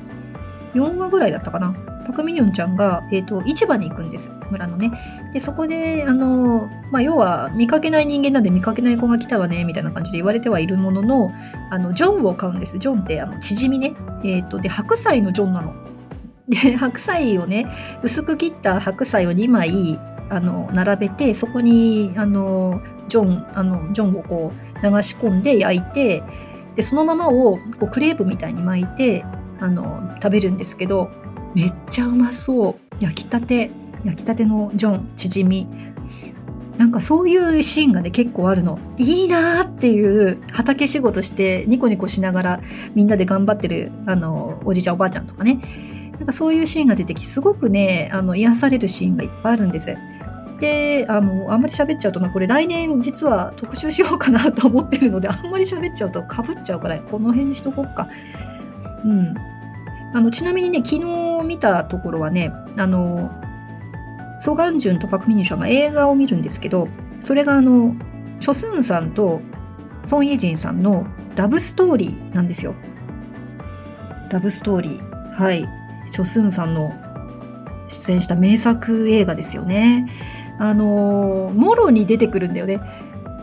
4話ぐらいだったかな？パクミニョンちゃんが、えっ、と、市場に行くんです。村のね。で、そこで、あの、まあ、要は、見かけない人間なんで見かけない子が来たわね、みたいな感じで言われてはいるものの、あの、ジョンを買うんです。ジョンって、あの、縮みね。えっ、と、で、白菜のジョンなの。で、白菜をね、薄く切った白菜を2枚、あの並べてそこにあのジョンあのジョンをこう流し込んで焼いてでそのままをこうクレープみたいに巻いてあの食べるんですけどめっちゃうまそう。焼きたて焼きたてのジョンチヂミ。なんかそういうシーンがね結構あるの。いいなーっていう畑仕事してニコニコしながらみんなで頑張ってるあのおじいちゃんおばあちゃんとかね。なんかそういうシーンが出てきすごくねあの癒されるシーンがいっぱいあるんです。であのあんまり喋っちゃうとなこれ来年実は特集しようかなと思ってるのであんまり喋っちゃうとかぶっちゃうからこの辺にしとこっか。うん。あのちなみにね昨日見たところはねあのソガンジュンとパク・ミニションが映画を見るんですけどそれがあのチョスンさんとソン・イェジンさんのラブストーリーなんですよ。ラブストーリー。はい。チョスンさんの出演した名作映画ですよね。あのもろに出てくるんだよね。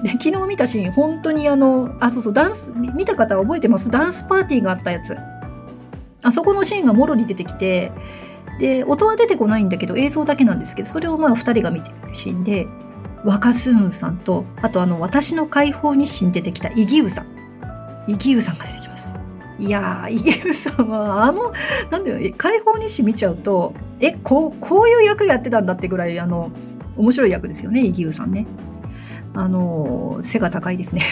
で昨日見たシーン本当にあのあそうそうダンス見た方覚えてます？ダンスパーティーがあったやつ。あそこのシーンがもろに出てきてで音は出てこないんだけど映像だけなんですけどそれをまあ2人が見てるシーンで若スーンさんとあとあの私の解放日誌に出てきたイギウさん。イギウさんが出てきます。いやーイギウさんはあのなんだよ解放日誌見ちゃうとえこうこういう役やってたんだってぐらいあの面白い役ですよねイギウさんねあの背が高いですね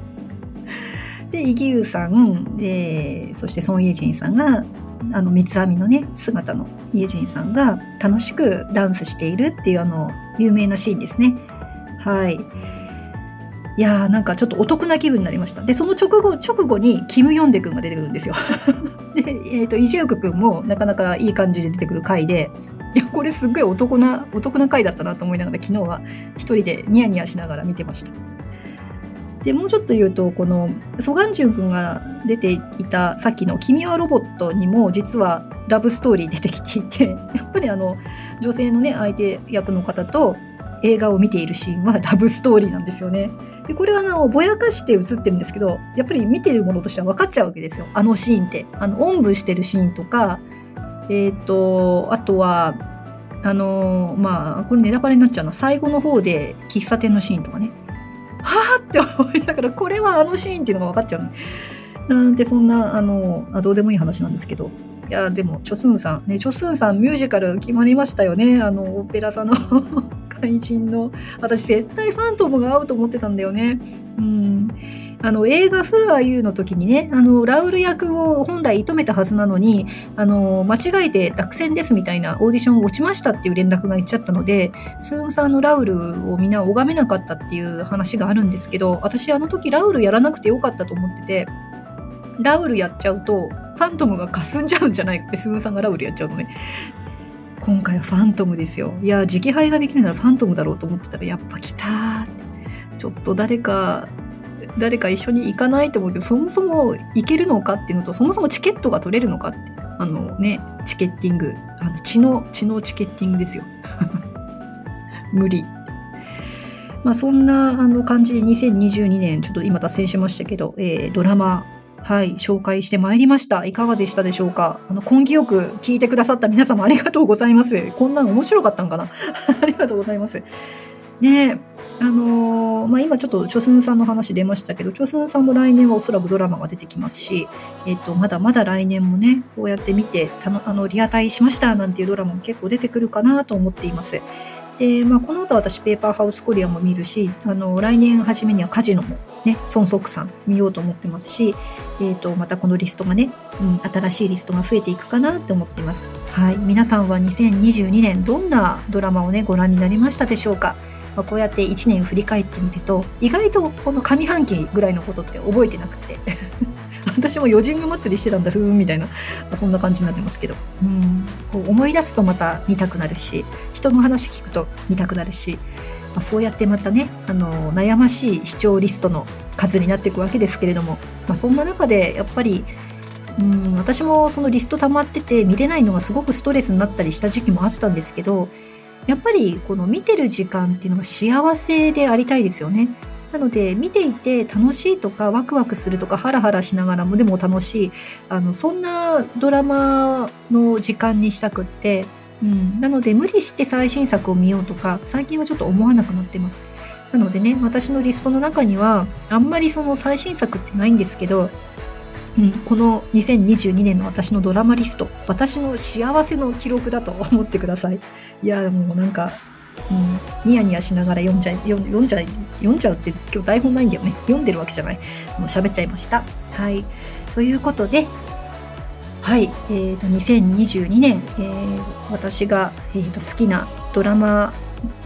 でイギウさん、えー、そしてソン・イェジンさんがあの三つ編みのね姿のイエジンさんが楽しくダンスしているっていうあの有名なシーンですね。はい。いやーなんかちょっとお得な気分になりました。で、その直後、直後にキム・ヨンデ君が出てくるんですよ。で、えっ、ー、と、イジューク君もなかなかいい感じで出てくる回で、いや、これすっごいお得な、お得な回だったなと思いながら昨日は一人でニヤニヤしながら見てました。でもうちょっと言うとこのソガンジュン君が出ていたさっきの「君はロボット」にも実はラブストーリー出てきていてやっぱりあの女性のね相手役の方と映画を見ているシーンはラブストーリーなんですよね。でこれはあのぼやかして映ってるんですけどやっぱり見てるものとしては分かっちゃうわけですよあのシーンって。あのおんぶしてるシーンとかえっ、ー、とあとはあのまあこれネタバレになっちゃうな最後の方で喫茶店のシーンとかねはあって思いながら、これはあのシーンっていうのが分かっちゃう、ね。なんてそんな、あの、あどうでもいい話なんですけど。いや、でも、チョスンさん、ね、チョスンさんミュージカル決まりましたよね。あの、オペラ座の 怪人の。私絶対ファントムが合うと思ってたんだよね。うん。あの映画「フーアユー」の時にねあのラウル役を本来射止めたはずなのにあの間違えて落選ですみたいなオーディション落ちましたっていう連絡がいっちゃったのでスーンさんのラウルをみんな拝めなかったっていう話があるんですけど私あの時ラウルやらなくてよかったと思っててラウルやっちゃうとファントムが霞んじゃうんじゃないかってスーンさんがラウルやっちゃうのね。今回はファントムですよ。いや、直配ができるならファントムだろうと思ってたら、やっぱ来たーって。ちょっと誰か誰か一緒に行かないと思うけどそもそも行けるのかっていうのとそもそもチケットが取れるのかってあのねチケッティングあの血の血のチケッティングですよ 無理まあそんなあの感じで2022年ちょっと今脱線しましたけど、えー、ドラマはい、紹介してまいりました。いかがでしたでしょうか？あの、根気よく聞いてくださった皆様ありがとうございます。こんなの面白かったんかな？ありがとうございます。ねあのー、まあ、今ちょっとチョスンさんの話出ましたけど、チョスンさんも来年はおそらくドラマが出てきますし、えっ、と、まだまだ来年もね、こうやって見て、たのあの、リアタイしましたなんていうドラマも結構出てくるかなと思っています。で、まあ、この後私、ペーパーハウスコリアも見るし、あの、来年初めにはカジノもね、孫ソクさん見ようと思ってますし、えっ、と、またこのリストがね、うん、新しいリストが増えていくかなって思っています。はい。皆さんは2022年どんなドラマをね、ご覧になりましたでしょうか？まあ、こうやって1年振り返ってみると意外とこの上半期ぐらいのことって覚えてなくて 私も余神祭りしてたんだふーんみたいな、まあ、そんな感じになってますけど。うん。こう思い出すとまた見たくなるし人の話聞くと見たくなるし、まあ、そうやってまたねあの悩ましい視聴リストの数になっていくわけですけれども、まあ、そんな中でやっぱりうん私もそのリスト溜まってて見れないのがすごくストレスになったりした時期もあったんですけどやっぱりこの見てる時間っていうのが幸せでありたいですよね。なので見ていて楽しいとかワクワクするとかハラハラしながらもでも楽しいあのそんなドラマの時間にしたくって、うん、なので無理して最新作を見ようとか最近はちょっと思わなくなってます。なのでね私のリストの中にはあんまりその最新作ってないんですけどうん、この2022年の私のドラマリスト。私の幸せの記録だと思ってください。いやもうなんか、うん、ニヤニヤしながら読んじゃい読んじゃい読んじゃうって今日台本ないんだよね。読んでるわけじゃない。もう喋っちゃいました。はい。ということではい。えーと、2022年、えー、私が、えーと、好きなドラマ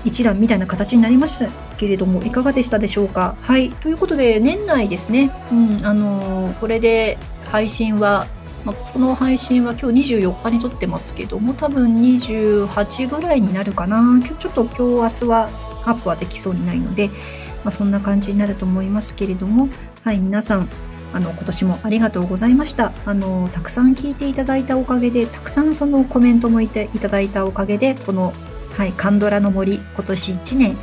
一覧みたいな形になりました。けれどもいかがでしたでしょうか？はい。ということで年内ですね、うんあのー、これで配信はまあ、この配信は今日24日に撮ってますけども多分28ぐらいになるかな。今日ちょっと今日明日はアップはできそうにないので、まあ、そんな感じになると思いますけれどもはい皆さんあの今年もありがとうございました。あのたくさん聞いていただいたおかげでたくさんそのコメントもいていただいたおかげでこの、はい、カンドラの森今年1年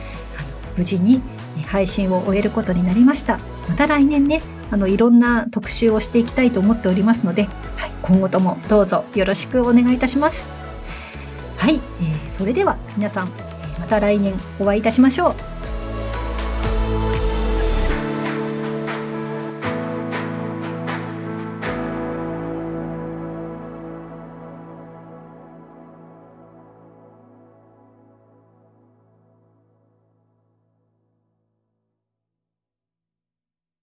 無事に配信を終えることになりました。また来年ね。あのいろんな特集をしていきたいと思っておりますので、はい、今後ともどうぞよろしくお願いいたします。はい、えー、それでは皆さんまた来年お会いいたしましょう。